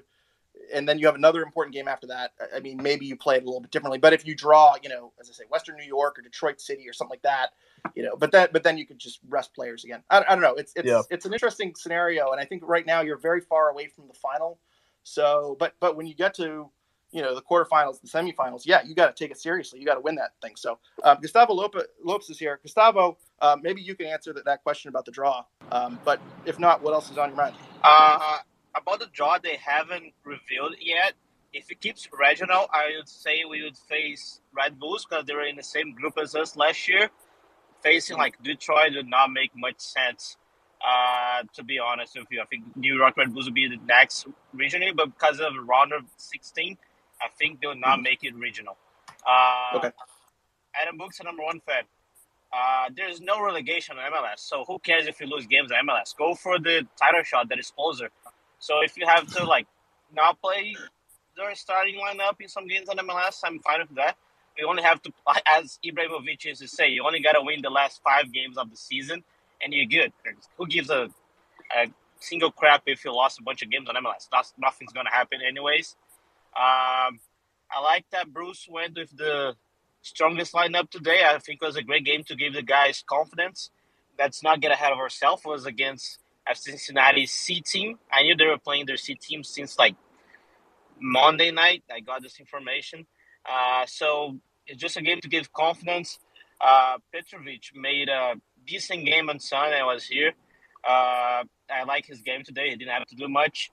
and then you have another important game after that. I mean, maybe you play it a little bit differently. But if you draw, you know, as I say, Western New York or Detroit City or something like that, you know, but that but then you could just rest players again. I, I don't know. It's it's yeah. it's an interesting scenario, and I think right now you're very far away from the final. So, but but when you get to you know the quarterfinals, the semifinals, yeah, you got to take it seriously. You got to win that thing. So, um, Gustavo Lopez, Lopez is here. Gustavo, uh, maybe you can answer that, that question about the draw. Um, but if not, what else is on your mind? Uh, about the draw, they haven't revealed yet. If it keeps regional, I would say we would face Red Bulls because they were in the same group as us last year. Facing like Detroit would not make much sense. Uh, to be honest with you, I think New York Red Bulls would be the next regional, but because of round of 16, I think they will not hmm. make it regional. Uh, okay. Adam Buksa number one fan. Uh, there's no relegation in MLS, so who cares if you lose games in MLS? Go for the title shot that is closer. So if you have to like not play their starting lineup in some games on MLS, I'm fine with that. You only have to, as Ibrahimovic used to say, you only got to win the last five games of the season, and you're good. Who gives a, a single crap if you lost a bunch of games on MLS? That's, nothing's gonna happen anyways. Um, I like that Bruce went with the strongest lineup today. I think it was a great game to give the guys confidence. Let's not get ahead of ourselves. Was against at Cincinnati's C team. I knew they were playing their C team since like Monday night. I got this information. Uh, so it's just a game to give confidence. Uh, Petrovic made a decent game on Sunday. I was here. Uh, I like his game today. He didn't have to do much.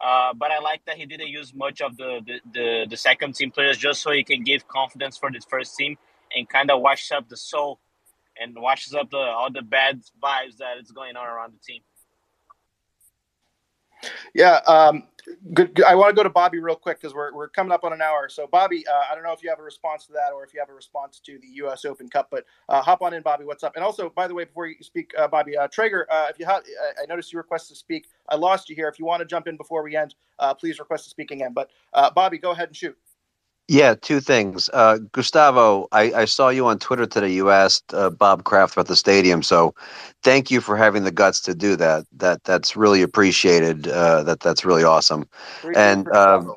Uh, but I like that he didn't use much of the, the, the, the, second team players just so he can give confidence for the first team and kind of wash up the soul and washes up the all the bad vibes that is going on around the team. Yeah, um, good, good, I want to go to Bobby real quick because we're, we're coming up on an hour. So, Bobby, uh, I don't know if you have a response to that or if you have a response to the U.S. Open Cup, but uh, hop on in, Bobby. What's up? And also, by the way, before you speak, uh, Bobby uh, Traeger, uh, if you have, I noticed you request to speak. I lost you here. If you want to jump in before we end, uh, please request to speak again. But Bobby, go ahead and shoot. Yeah, two things. Uh, Gustavo, I, I, saw you on Twitter today. You asked uh, Bob Kraft about the stadium, so thank you for having the guts to do that. That that's really appreciated. Uh, that that's really awesome. And um,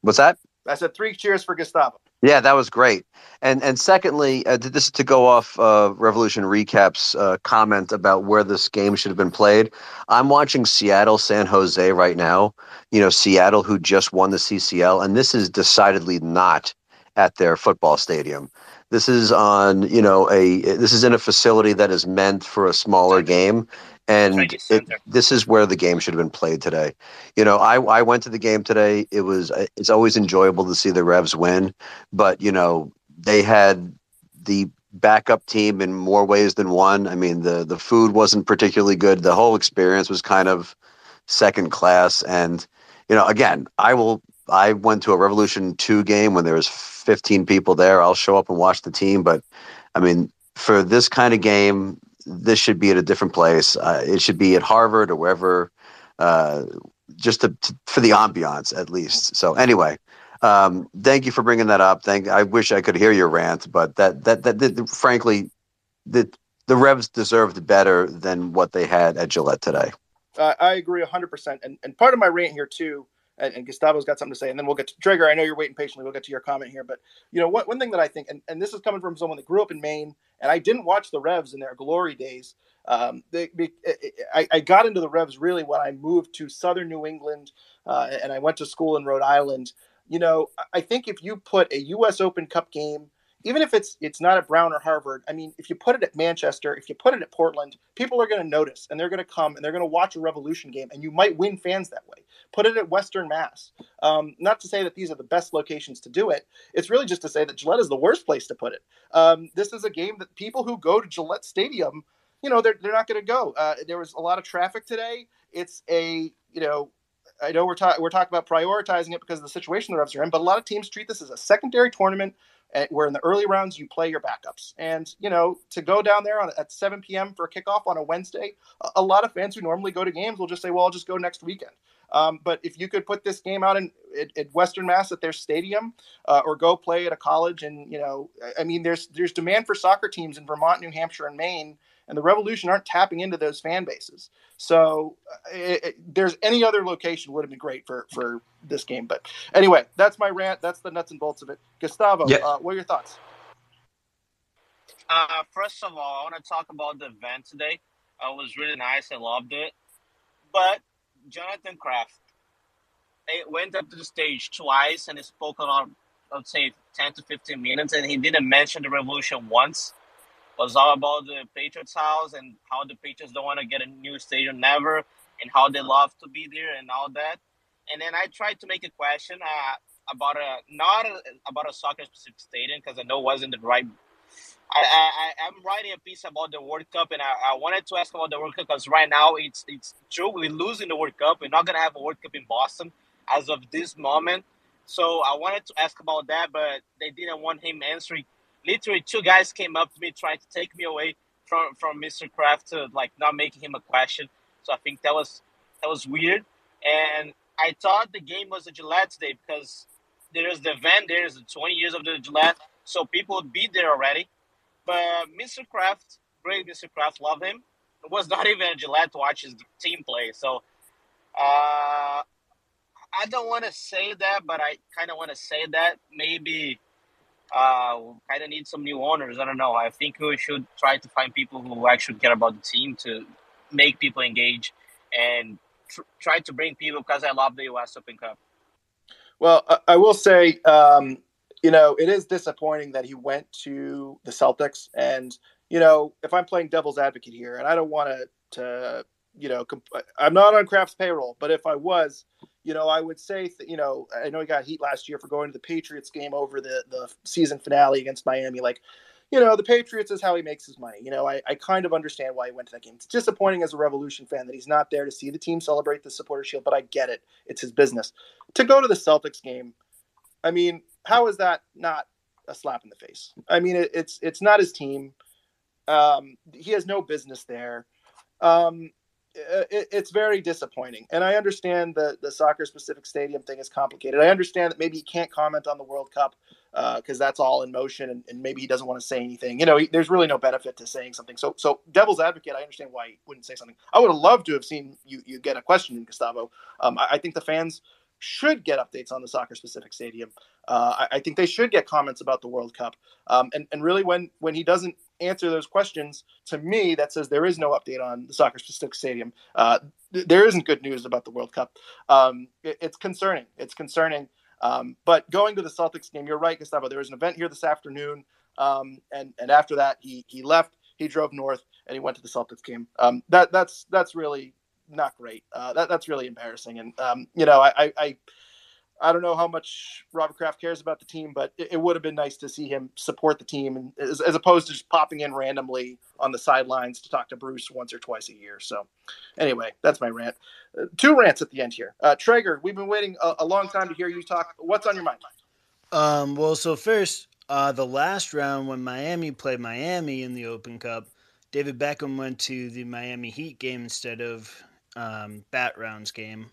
what's that? I said three cheers for Gustavo. Yeah, that was great. And and secondly, uh, this is to go off uh, Revolution Recap's uh, comment about where this game should have been played. I'm watching Seattle San Jose right now. You know, Seattle who just won the CCL, and this is decidedly not at their football stadium. This is on you know a this is in a facility that is meant for a smaller game, and it, this is where the game should have been played today. You know, I I went to the game today. It was uh, it's always enjoyable to see the Revs win, but you know they had the backup team in more ways than one. I mean, the the food wasn't particularly good. The whole experience was kind of second class, and you know, again, I will. I went to a Revolution two game when there was 15 people there. I'll show up and watch the team, but I mean, for this kind of game, this should be at a different place. Uh, it should be at Harvard or wherever, uh, just to, to, for the ambiance at least. So anyway, um, thank you for bringing that up. Thank. I wish I could hear your rant, but that that that, that frankly, the the Revs deserved better than what they had at Gillette today. Uh, I agree 100%. And, and part of my rant here, too, and, and, Gustavo's got something to say, and then we'll get to Traeger. I know you're waiting patiently. We'll get to your comment here. But, you know, one, one thing that I think, and, and this is coming from someone that grew up in Maine and I didn't watch the Revs in their glory days. Um, they, I, I, got into the Revs really when I moved to Southern New England, uh, and I went to school in Rhode Island. You know, I think if you put a U.S. Open Cup game even if it's it's not at Brown or Harvard, I mean, if you put it at Manchester, if you put it at Portland, people are going to notice and they're going to come and they're going to watch a Revolution game, and you might win fans that way. Put it at Western Mass. Um, not to say that these are the best locations to do it. It's really just to say that Gillette is the worst place to put it. Um, this is a game that people who go to Gillette Stadium, you know, they're they're not going to go. Uh, there was a lot of traffic today. It's a you know I know we're talking we're talking about prioritizing it because of the situation the Revs are in, but a lot of teams treat this as a secondary tournament where in the early rounds you play your backups. And you know, to go down there on, at 7 p.m. for a kickoff on a Wednesday, a, a lot of fans who normally go to games will just say, "Well, I'll just go next weekend." Um, but if you could put this game out in at, at Western Mass at their stadium, uh, or go play at a college, and you know, I mean, there's there's demand for soccer teams in Vermont, New Hampshire, and Maine, and the Revolution aren't tapping into those fan bases. So, uh, it, it, there's any other location would have been great for for this game. But anyway, that's my rant. That's the nuts and bolts of it. Gustavo, Yeah. uh, what are your thoughts? Uh, first of all, I want to talk about the event today. Uh, it was really nice. I loved it. But Jonathan Kraft it went up to the stage twice and he spoke on, I would say, 10 to 15 minutes, and he didn't mention the revolution once. Was all about the Patriots house and how the Patriots don't want to get a new stadium never, and how they love to be there and all that. And then I tried to make a question uh, about a not a, about a soccer specific stadium because I know wasn't the right I, I, I'm writing a piece about the World Cup, and I, I wanted to ask about the World Cup because right now it's it's true we're losing the World Cup. We're not gonna have a World Cup in Boston as of this moment. So I wanted to ask about that, but they didn't want him answering. Literally, two guys came up to me trying to take me away from from Mr. Kraft to like not making him a question. So I think that was that was weird, and I thought the game was a Gillette today because there's the event, there's the 20 years of the Gillette, so people would be there already. But Mr. Kraft, great Mr. Kraft, love him. It was not even a Gillette to watch his team play. So uh, I don't want to say that, but I kind of want to say that maybe uh, kind of need some new owners. I don't know. I think we should try to find people who actually care about the team to make people engage and tr- try to bring people because I love the U.S. Open Cup. Well, I, I will say, um, you know, it is disappointing that he went to the Celtics, and you know, if I'm playing devil's advocate here, and I don't want to, to, you know, comp- I'm not on Kraft's payroll, but if I was, you know, I would say, th- you know, I know he got heat last year for going to the Patriots game over the the season finale against Miami, like. You know, the Patriots is how he makes his money. You know, I, I kind of understand why he went to that game. It's disappointing as a Revolution fan that he's not there to see the team celebrate the supporter shield, but I get it. It's his business. To go to the Celtics game, I mean, how is that not a slap in the face? I mean, it, it's it's not his team. Um, he has no business there. Um, it, it's very disappointing, and I understand the the soccer specific stadium thing is complicated. I understand that maybe he can't comment on the World Cup because that's all in motion, and, and, maybe he doesn't want to say anything. You know, he, there's really no benefit to saying something. So, so devil's advocate, I understand why he wouldn't say something. I would have loved to have seen you you get a question in Gustavo. Um, I, I think the fans should get updates on the soccer specific stadium. Uh, I, I, think they should get comments about the World Cup. Um, and, and really, when, when he doesn't answer those questions, to me, that says there is no update on the soccer specific stadium. Uh, th- there isn't good news about the World Cup. Um, it, it's concerning. It's concerning. Um, but going to the Celtics game, you're right, Gustavo. There was an event here this afternoon. Um, and, and after that, he, he left, he drove north, and he went to the Celtics game. Um, that, that's, that's really not great. Uh, that, that's really embarrassing. And um, you know, I, I, I don't know how much Robert Kraft cares about the team, but it, it would have been nice to see him support the team, and as, as, opposed to just popping in randomly on the sidelines to talk to Bruce once or twice a year. So, anyway, that's my rant. Uh, two rants at the end here. Uh, Traeger, we've been waiting a, a, long time to hear you talk. What's on your mind? Um, well, so first, uh, the last round when Miami played Miami in the Open Cup, David Beckham went to the Miami Heat game instead of um, bat rounds game.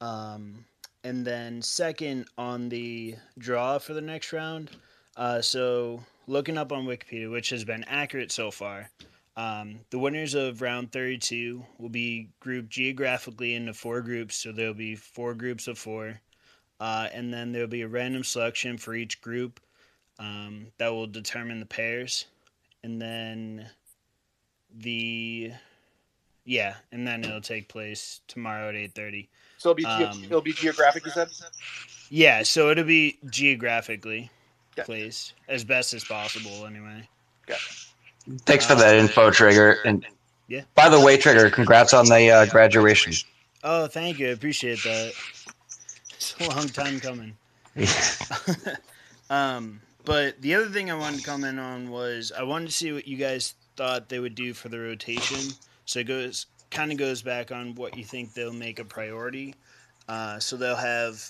Um, and then second on the draw for the next round. Uh, so looking up on Wikipedia, which has been accurate so far, um, the winners of round 32 will be grouped geographically into four groups. So there'll be four groups of four. Uh, and then there'll be a random selection for each group um, that will determine the pairs. And then the yeah, and then it'll take place tomorrow at eight thirty. So it'll be um, it'll be geographic, you said. Yeah, so it'll be geographically okay. placed as best as possible, anyway. Okay. Thanks for that info, Trigger. And yeah. By the way, Trigger, congrats on the uh, graduation. Oh, thank you. I appreciate that. It's a long time coming. um, but the other thing I wanted to comment on was I wanted to see what you guys thought they would do for the rotation. So it goes kind of goes back on what you think they'll make a priority. Uh, so they'll have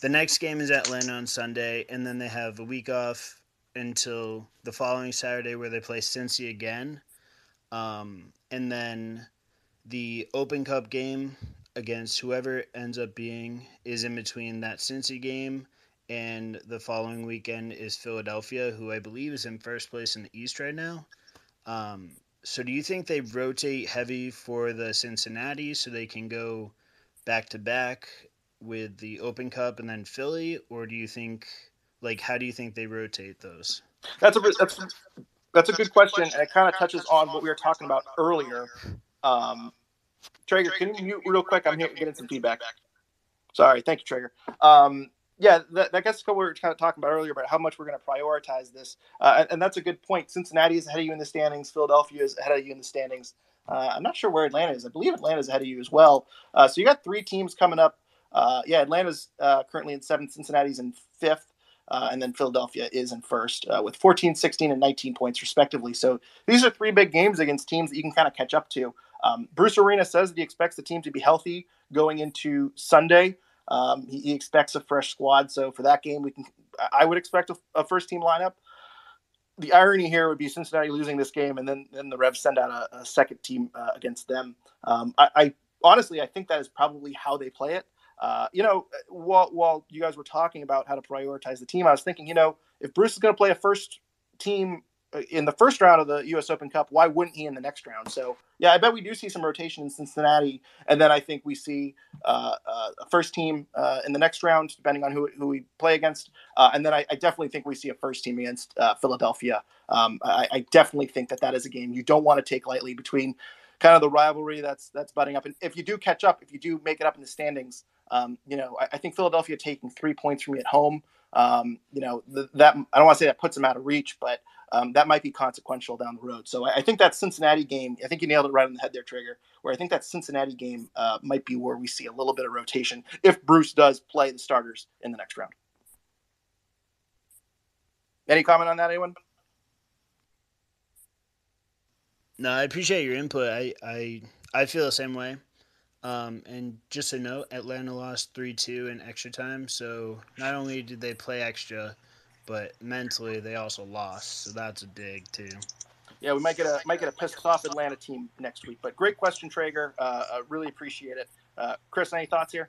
the next game is Atlanta on Sunday, and then they have a week off until the following Saturday where they play Cincy again. Um, and then the Open Cup game against whoever ends up being is in between that Cincy game and the following weekend is Philadelphia, who I believe is in first place in the East right now. Um, so, do you think they rotate heavy for the Cincinnati so they can go back to back with the Open Cup and then Philly, or do you think, like, how do you think they rotate those? That's a that's that's a good question, and it kind of touches on what we were talking about earlier. Um, Traeger, can you mute real quick? I'm here getting some feedback. Sorry, thank you, Traeger. Um, yeah, that, that gets to what we were kind of talking about earlier about how much we're going to prioritize this, uh, and, that's a good point. Cincinnati is ahead of you in the standings. Philadelphia is ahead of you in the standings. Uh, I'm not sure where Atlanta is. I believe Atlanta is ahead of you as well. Uh, so you got three teams coming up. Uh, yeah, Atlanta's uh, currently in seventh. Cincinnati's in fifth. Uh, and then Philadelphia is in first with 14, 16, and 19 points respectively. So these are three big games against teams that you can kind of catch up to. Um, Bruce Arena says that he expects the team to be healthy going into Sunday. Um, he, he, expects a fresh squad, so for that game, we can. I would expect a, a, first team lineup. The irony here would be Cincinnati losing this game, and then then the Revs send out a, a second team uh, against them. Um, I, I, honestly, I think that is probably how they play it. Uh, you know, while while you guys were talking about how to prioritize the team, I was thinking, you know, if Bruce is going to play a first team in the first round of the U.S. Open Cup, why wouldn't he in the next round? So yeah, I bet we do see some rotation in Cincinnati, and then I think we see uh, uh, a first team uh, in the next round, depending on who, who we play against, uh, and then I, I, definitely think we see a first team against uh, Philadelphia. Um, I, I, definitely think that that is a game you don't want to take lightly between kind of the rivalry that's that's budding up, and if you do catch up, if you do make it up in the standings, um, you know, I, I, think Philadelphia taking three points from me at home. Um, you know, the, that I don't want to say that puts them out of reach, but um, that might be consequential down the road. So I, I, think that Cincinnati game, I think you nailed it right on the head there, Trigger. where I think that Cincinnati game uh, might be where we see a little bit of rotation if Bruce does play the starters in the next round. Any comment on that, anyone? No, I appreciate your input. I I, I feel the same way. Um, and just a note, Atlanta lost 3 2 in extra time. So not only did they play extra, but mentally they also lost, so that's a dig too. Yeah, we might get a might get a pissed off Atlanta team next week. But great question, Traeger. Uh, uh, really appreciate it. Uh, Kris, any thoughts here?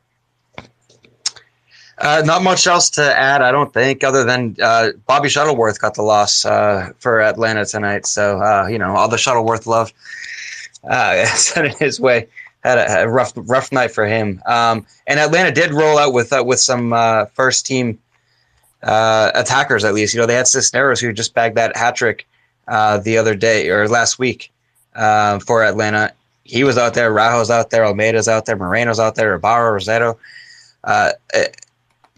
Uh, not much else to add, I don't think, other than uh, Bobby Shuttleworth got the loss uh, for Atlanta tonight. So uh, you know, all the Shuttleworth love uh, sent it his way. Had a, a, rough rough night for him. Um, and Atlanta did roll out with uh, with some first team uh, attackers at least. You know, they had Cisneros who just bagged that hat trick uh, the other day or last week uh, for Atlanta. He was out there. Rajo's out there. Almada's out there. Moreno's out there. Ibarra, Rossetto. Uh, eh,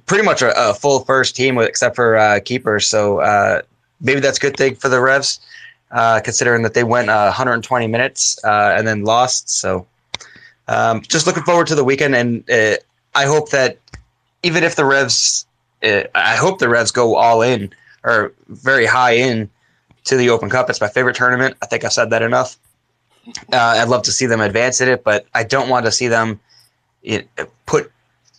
pretty much a, a, full first team except for uh, keepers. So uh, maybe that's a good thing for the Revs, considering that they went 120 minutes and then lost. So um, just looking forward to the weekend, and I hope that even if the Revs it, I hope the Revs go all in or very high in to the Open Cup. It's my favorite tournament. I think I said that enough. Uh, I'd love to see them advance in it, but I don't want to see them put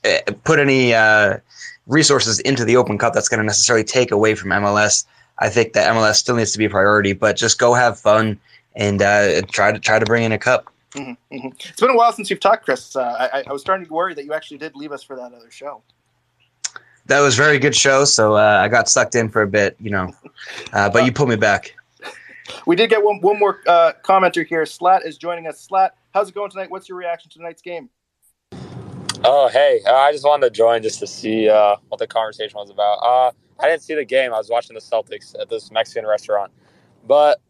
uh, put any uh, resources into the Open Cup that's going to necessarily take away from MLS. I think that MLS still needs to be a priority, but just go have fun and uh, try to try to bring in a cup. Mm-hmm, mm-hmm. It's been a while since you've talked, Kris. Uh, I, I was starting to worry that you actually did leave us for that other show that was a very good show. So uh, I got sucked in for a bit, you know, uh, but you pulled me back. We did get one one more uh, commenter here. Slat is joining us. Slat, how's it going tonight? What's your reaction to tonight's game? Oh, hey, uh, I just wanted to join just to see uh, what the conversation was about. Uh, I didn't see the game. I was watching the Celtics at this Mexican restaurant, but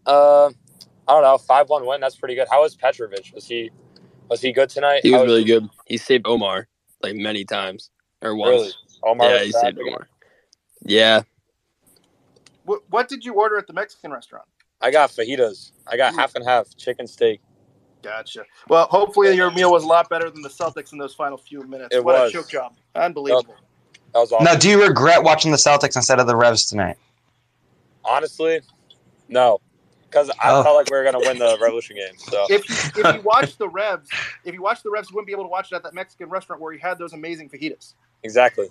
I don't know. Five one win. That's pretty good. How was Petrovic? Was he was he good tonight? He was, was really good. He saved Omar like many times or once. Really? Omar yeah, he saved Omar. Yeah. What, what did you order at the Mexican restaurant? I got fajitas. I got half and half chicken steak. Gotcha. Well, hopefully your meal was a lot better than the Celtics in those final few minutes. It what was. a choke job. Unbelievable. That was awesome. Now, do you regret watching the Celtics instead of the Revs tonight? Honestly, no. Because I oh. felt like we were going to win the Revolution game. So if you, if you watch the Revs, if you watch the Revs, you wouldn't be able to watch it at that Mexican restaurant where he had those amazing fajitas. Exactly.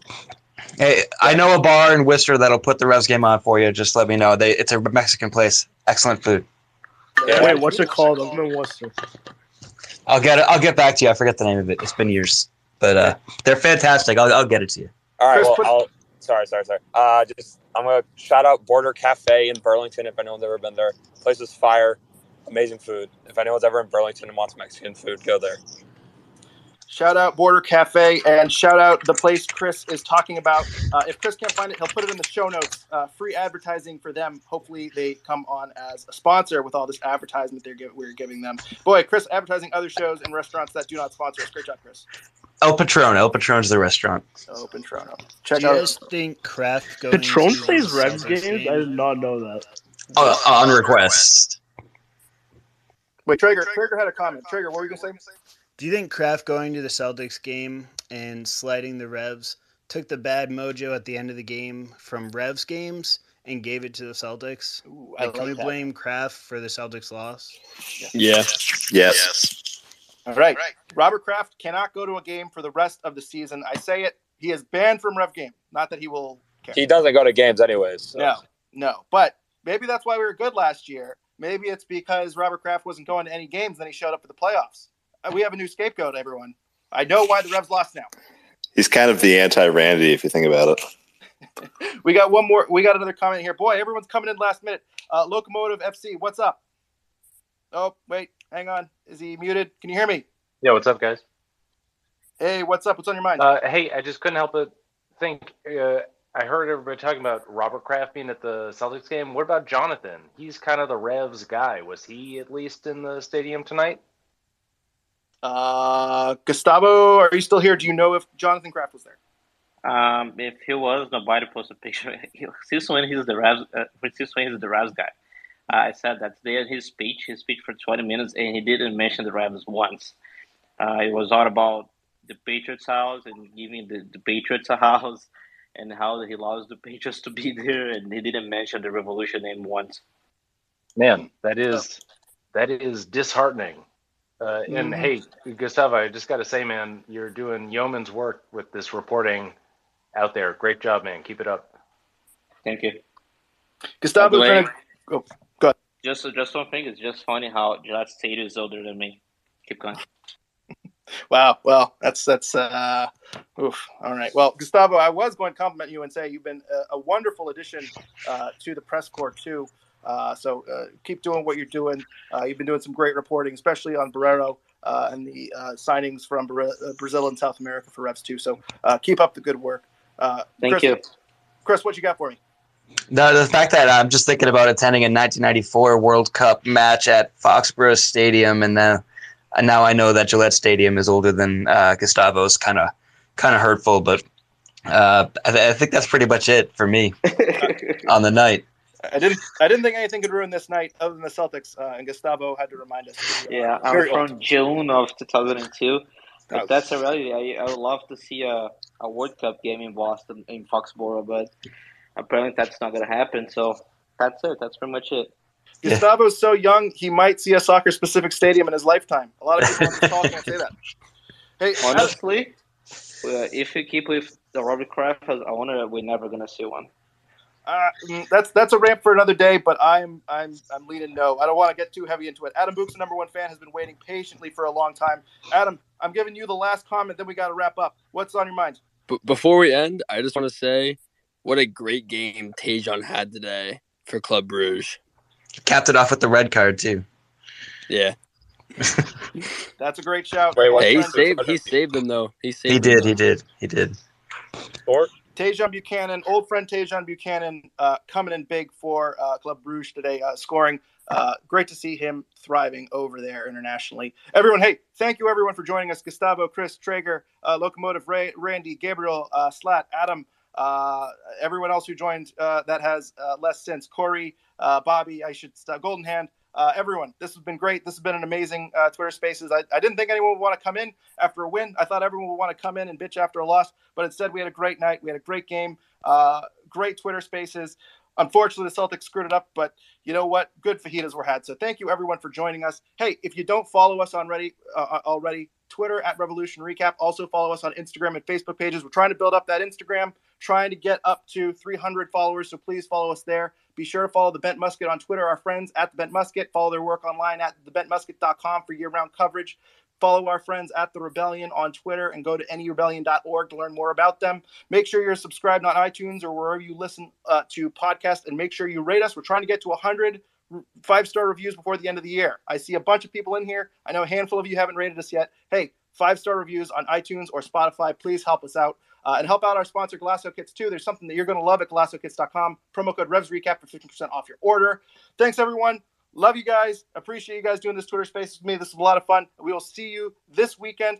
Hey, I know a bar in Worcester that'll put the Revs game on for you. Just let me know. They, it's a Mexican place. Excellent food. Wait, what's it called? I'm in Worcester. I'll get it. I'll get back to you. I forget the name of it. It's been years, but uh, they're fantastic. I'll, I'll get it to you. All right. Kris, Well, put- I'll, sorry, sorry, sorry. Uh, just I'm gonna shout out Border Cafe in Burlington if anyone's ever been there. Place is fire, amazing food. If anyone's ever in Burlington and wants Mexican food, go there. Shout out Border Cafe and shout out the place Kris is talking about. Uh, if Kris can't find it, he'll put it in the show notes. Uh, free advertising for them. Hopefully, they come on as a sponsor with all this advertisement they're give, we're giving them. Boy, Kris advertising other shows and restaurants that do not sponsor us. Great job, Kris. El Patron. El Patron's the restaurant. Open Toronto. Do Check you out. guys think Kraft going Patron to plays Revs games? game- I did not know that. Uh, on request. Wait, Traeger. Traeger had a comment. Traeger, what were you gonna say? Do you think Kraft going to the Celtics game and sliding the Revs took the bad mojo at the end of the game from Revs games and gave it to the Celtics? I Like, can like we that. blame Kraft for the Celtics loss? Yeah. Yes. All right. Robert Kraft cannot go to a game for the rest of the season. I say it. He is banned from Rev game. Not that he will care. He doesn't go to games anyways. so. No, no. But maybe that's why we were good last year. Maybe it's because Robert Kraft wasn't going to any games, then he showed up for the playoffs. Uh, We have a new scapegoat, everyone. I know why the Revs lost now. He's kind of the anti Randy if you think about it. We got one more. We got another comment here. Boy, everyone's coming in last minute. Uh, Locomotive FC, what's up? Oh, wait, hang on. Is he muted? Can you hear me? Yeah, what's up, guys? Hey, what's up? What's on your mind? Uh, hey, I just couldn't help but think. Uh, I heard everybody talking about Robert Kraft being at the Celtics game. What about Jonathan? He's kind of the Revs guy. Was he at least in the stadium tonight? Uh, Gustavo, are you still here? Do you know if Jonathan Kraft was there? Um, if he was, nobody posted a picture. He- Since when he's the Ravs, uh, since when he's the Ravs guy, I said that today in his speech, his speech for 20 minutes, and he didn't mention the Ravs once. Uh, it was all about the Patriots house and giving the, the Patriots a house and how he loves the Patriots to be there, and he didn't mention the Revolution name once. Man, that is that is disheartening. Uh, and Mhm. hey, Gustavo, I just got to say, man, you're doing yeoman's work with this reporting out there. Great job, man. Keep it up. Thank you. Gustavo's By the gonna go. Just, just one thing. It's just funny how Gillette Stadium is older than me. Keep going. Wow. Well, that's that's uh, oof. All right. Well, Gustavo, I was going to compliment you and say you've been a, a wonderful addition uh, to the press corps too. Uh, so uh, keep doing what you're doing. Uh, you've been doing some great reporting, especially on Borrero uh, and the uh, signings from uh, Brazil and South America for Revs too. So uh, keep up the good work. Uh, Thank Kris, you. Kris. What you got for me? The, the fact that I'm just thinking about attending a 1994 World Cup match at Foxborough Stadium, and then and now I know that Gillette Stadium is older than uh, Gustavo's. Kind of kind of hurtful, but uh, I, th- I think that's pretty much it for me on the night. I didn't. I didn't think anything could ruin this night other than the Celtics. Uh, and Gustavo had to remind us. Yeah, I'm Very from June of 2002. But Oh. that's a reality. I, I would love to see a, a World Cup game in Boston, in Foxborough, but apparently that's not going to happen. So that's it. That's pretty much it. Gustavo's so young, he might see a soccer specific stadium in his lifetime. A lot of people on this call can't say that. Hey, Honestly, uh, if we keep with the Robert Kraft as owner, we're never going to see one. Uh, mm, that's that's a ramp for another day, but I'm I'm I'm leaning no. I don't want to get too heavy into it. Adam Buksa's the number one fan has been waiting patiently for a long time. Adam, I'm giving you the last comment, then we got to wrap up. What's on your mind? B- before we end, I just want to say what a great game Tajon had today for Club Bruges. Capped it off with the red card too. Yeah. That's a great shout. Hey, he saved he saved them though. He saved He did. though. He did. He did. Or Tajon Buchanan, old friend Tajon Buchanan, uh, coming in big for uh, Club Bruges today, uh, scoring. Uh, great to see him thriving over there internationally. Everyone, hey, thank you everyone for joining us. Gustavo, Kris, Traeger, uh, Locomotive, Ray, Randy, Gabriel, uh, Slat, Adam, uh, everyone else who joined uh, that has uh, less sense. Corey, uh, Bobby, I should uh, Golden Hand. Uh, everyone, this has been great. This has been an amazing uh, Twitter Spaces. I, I didn't think anyone would want to come in after a win. I thought everyone would want to come in and bitch after a loss, but instead we had a great night. We had a great game, great Twitter Spaces. Unfortunately, the Celtics screwed it up, but you know what? Good fajitas were had. So thank you everyone for joining us. Hey, if you don't follow us already, uh, already Twitter at Revolution Recap. Also follow us on Instagram and Facebook pages. We're trying to build up that Instagram, trying to get up to 300 followers. So please follow us there. Be sure to follow the Bent Musket on Twitter. Our friends at the Bent Musket. Follow their work online at thebentmusket.com for year-round coverage. Follow our friends at The Rebellion on Twitter and go to nerebellion.org to learn more about them. Make sure you're subscribed on iTunes or wherever you listen uh, to podcasts and make sure you rate us. We're trying to get to 100 five star reviews before the end of the year. I see a bunch of people in here. I know a handful of you haven't rated us yet. Hey, five star reviews on iTunes or Spotify. Please help us out. Uh, and help out our sponsor, Golaco Kits, too. There's something that you're going to love at golacokits.com. Promo code RevsRecap for 15% off your order. Thanks, everyone. Love you guys. Appreciate you guys doing this Twitter space with me. This is a lot of fun. We will see you this weekend.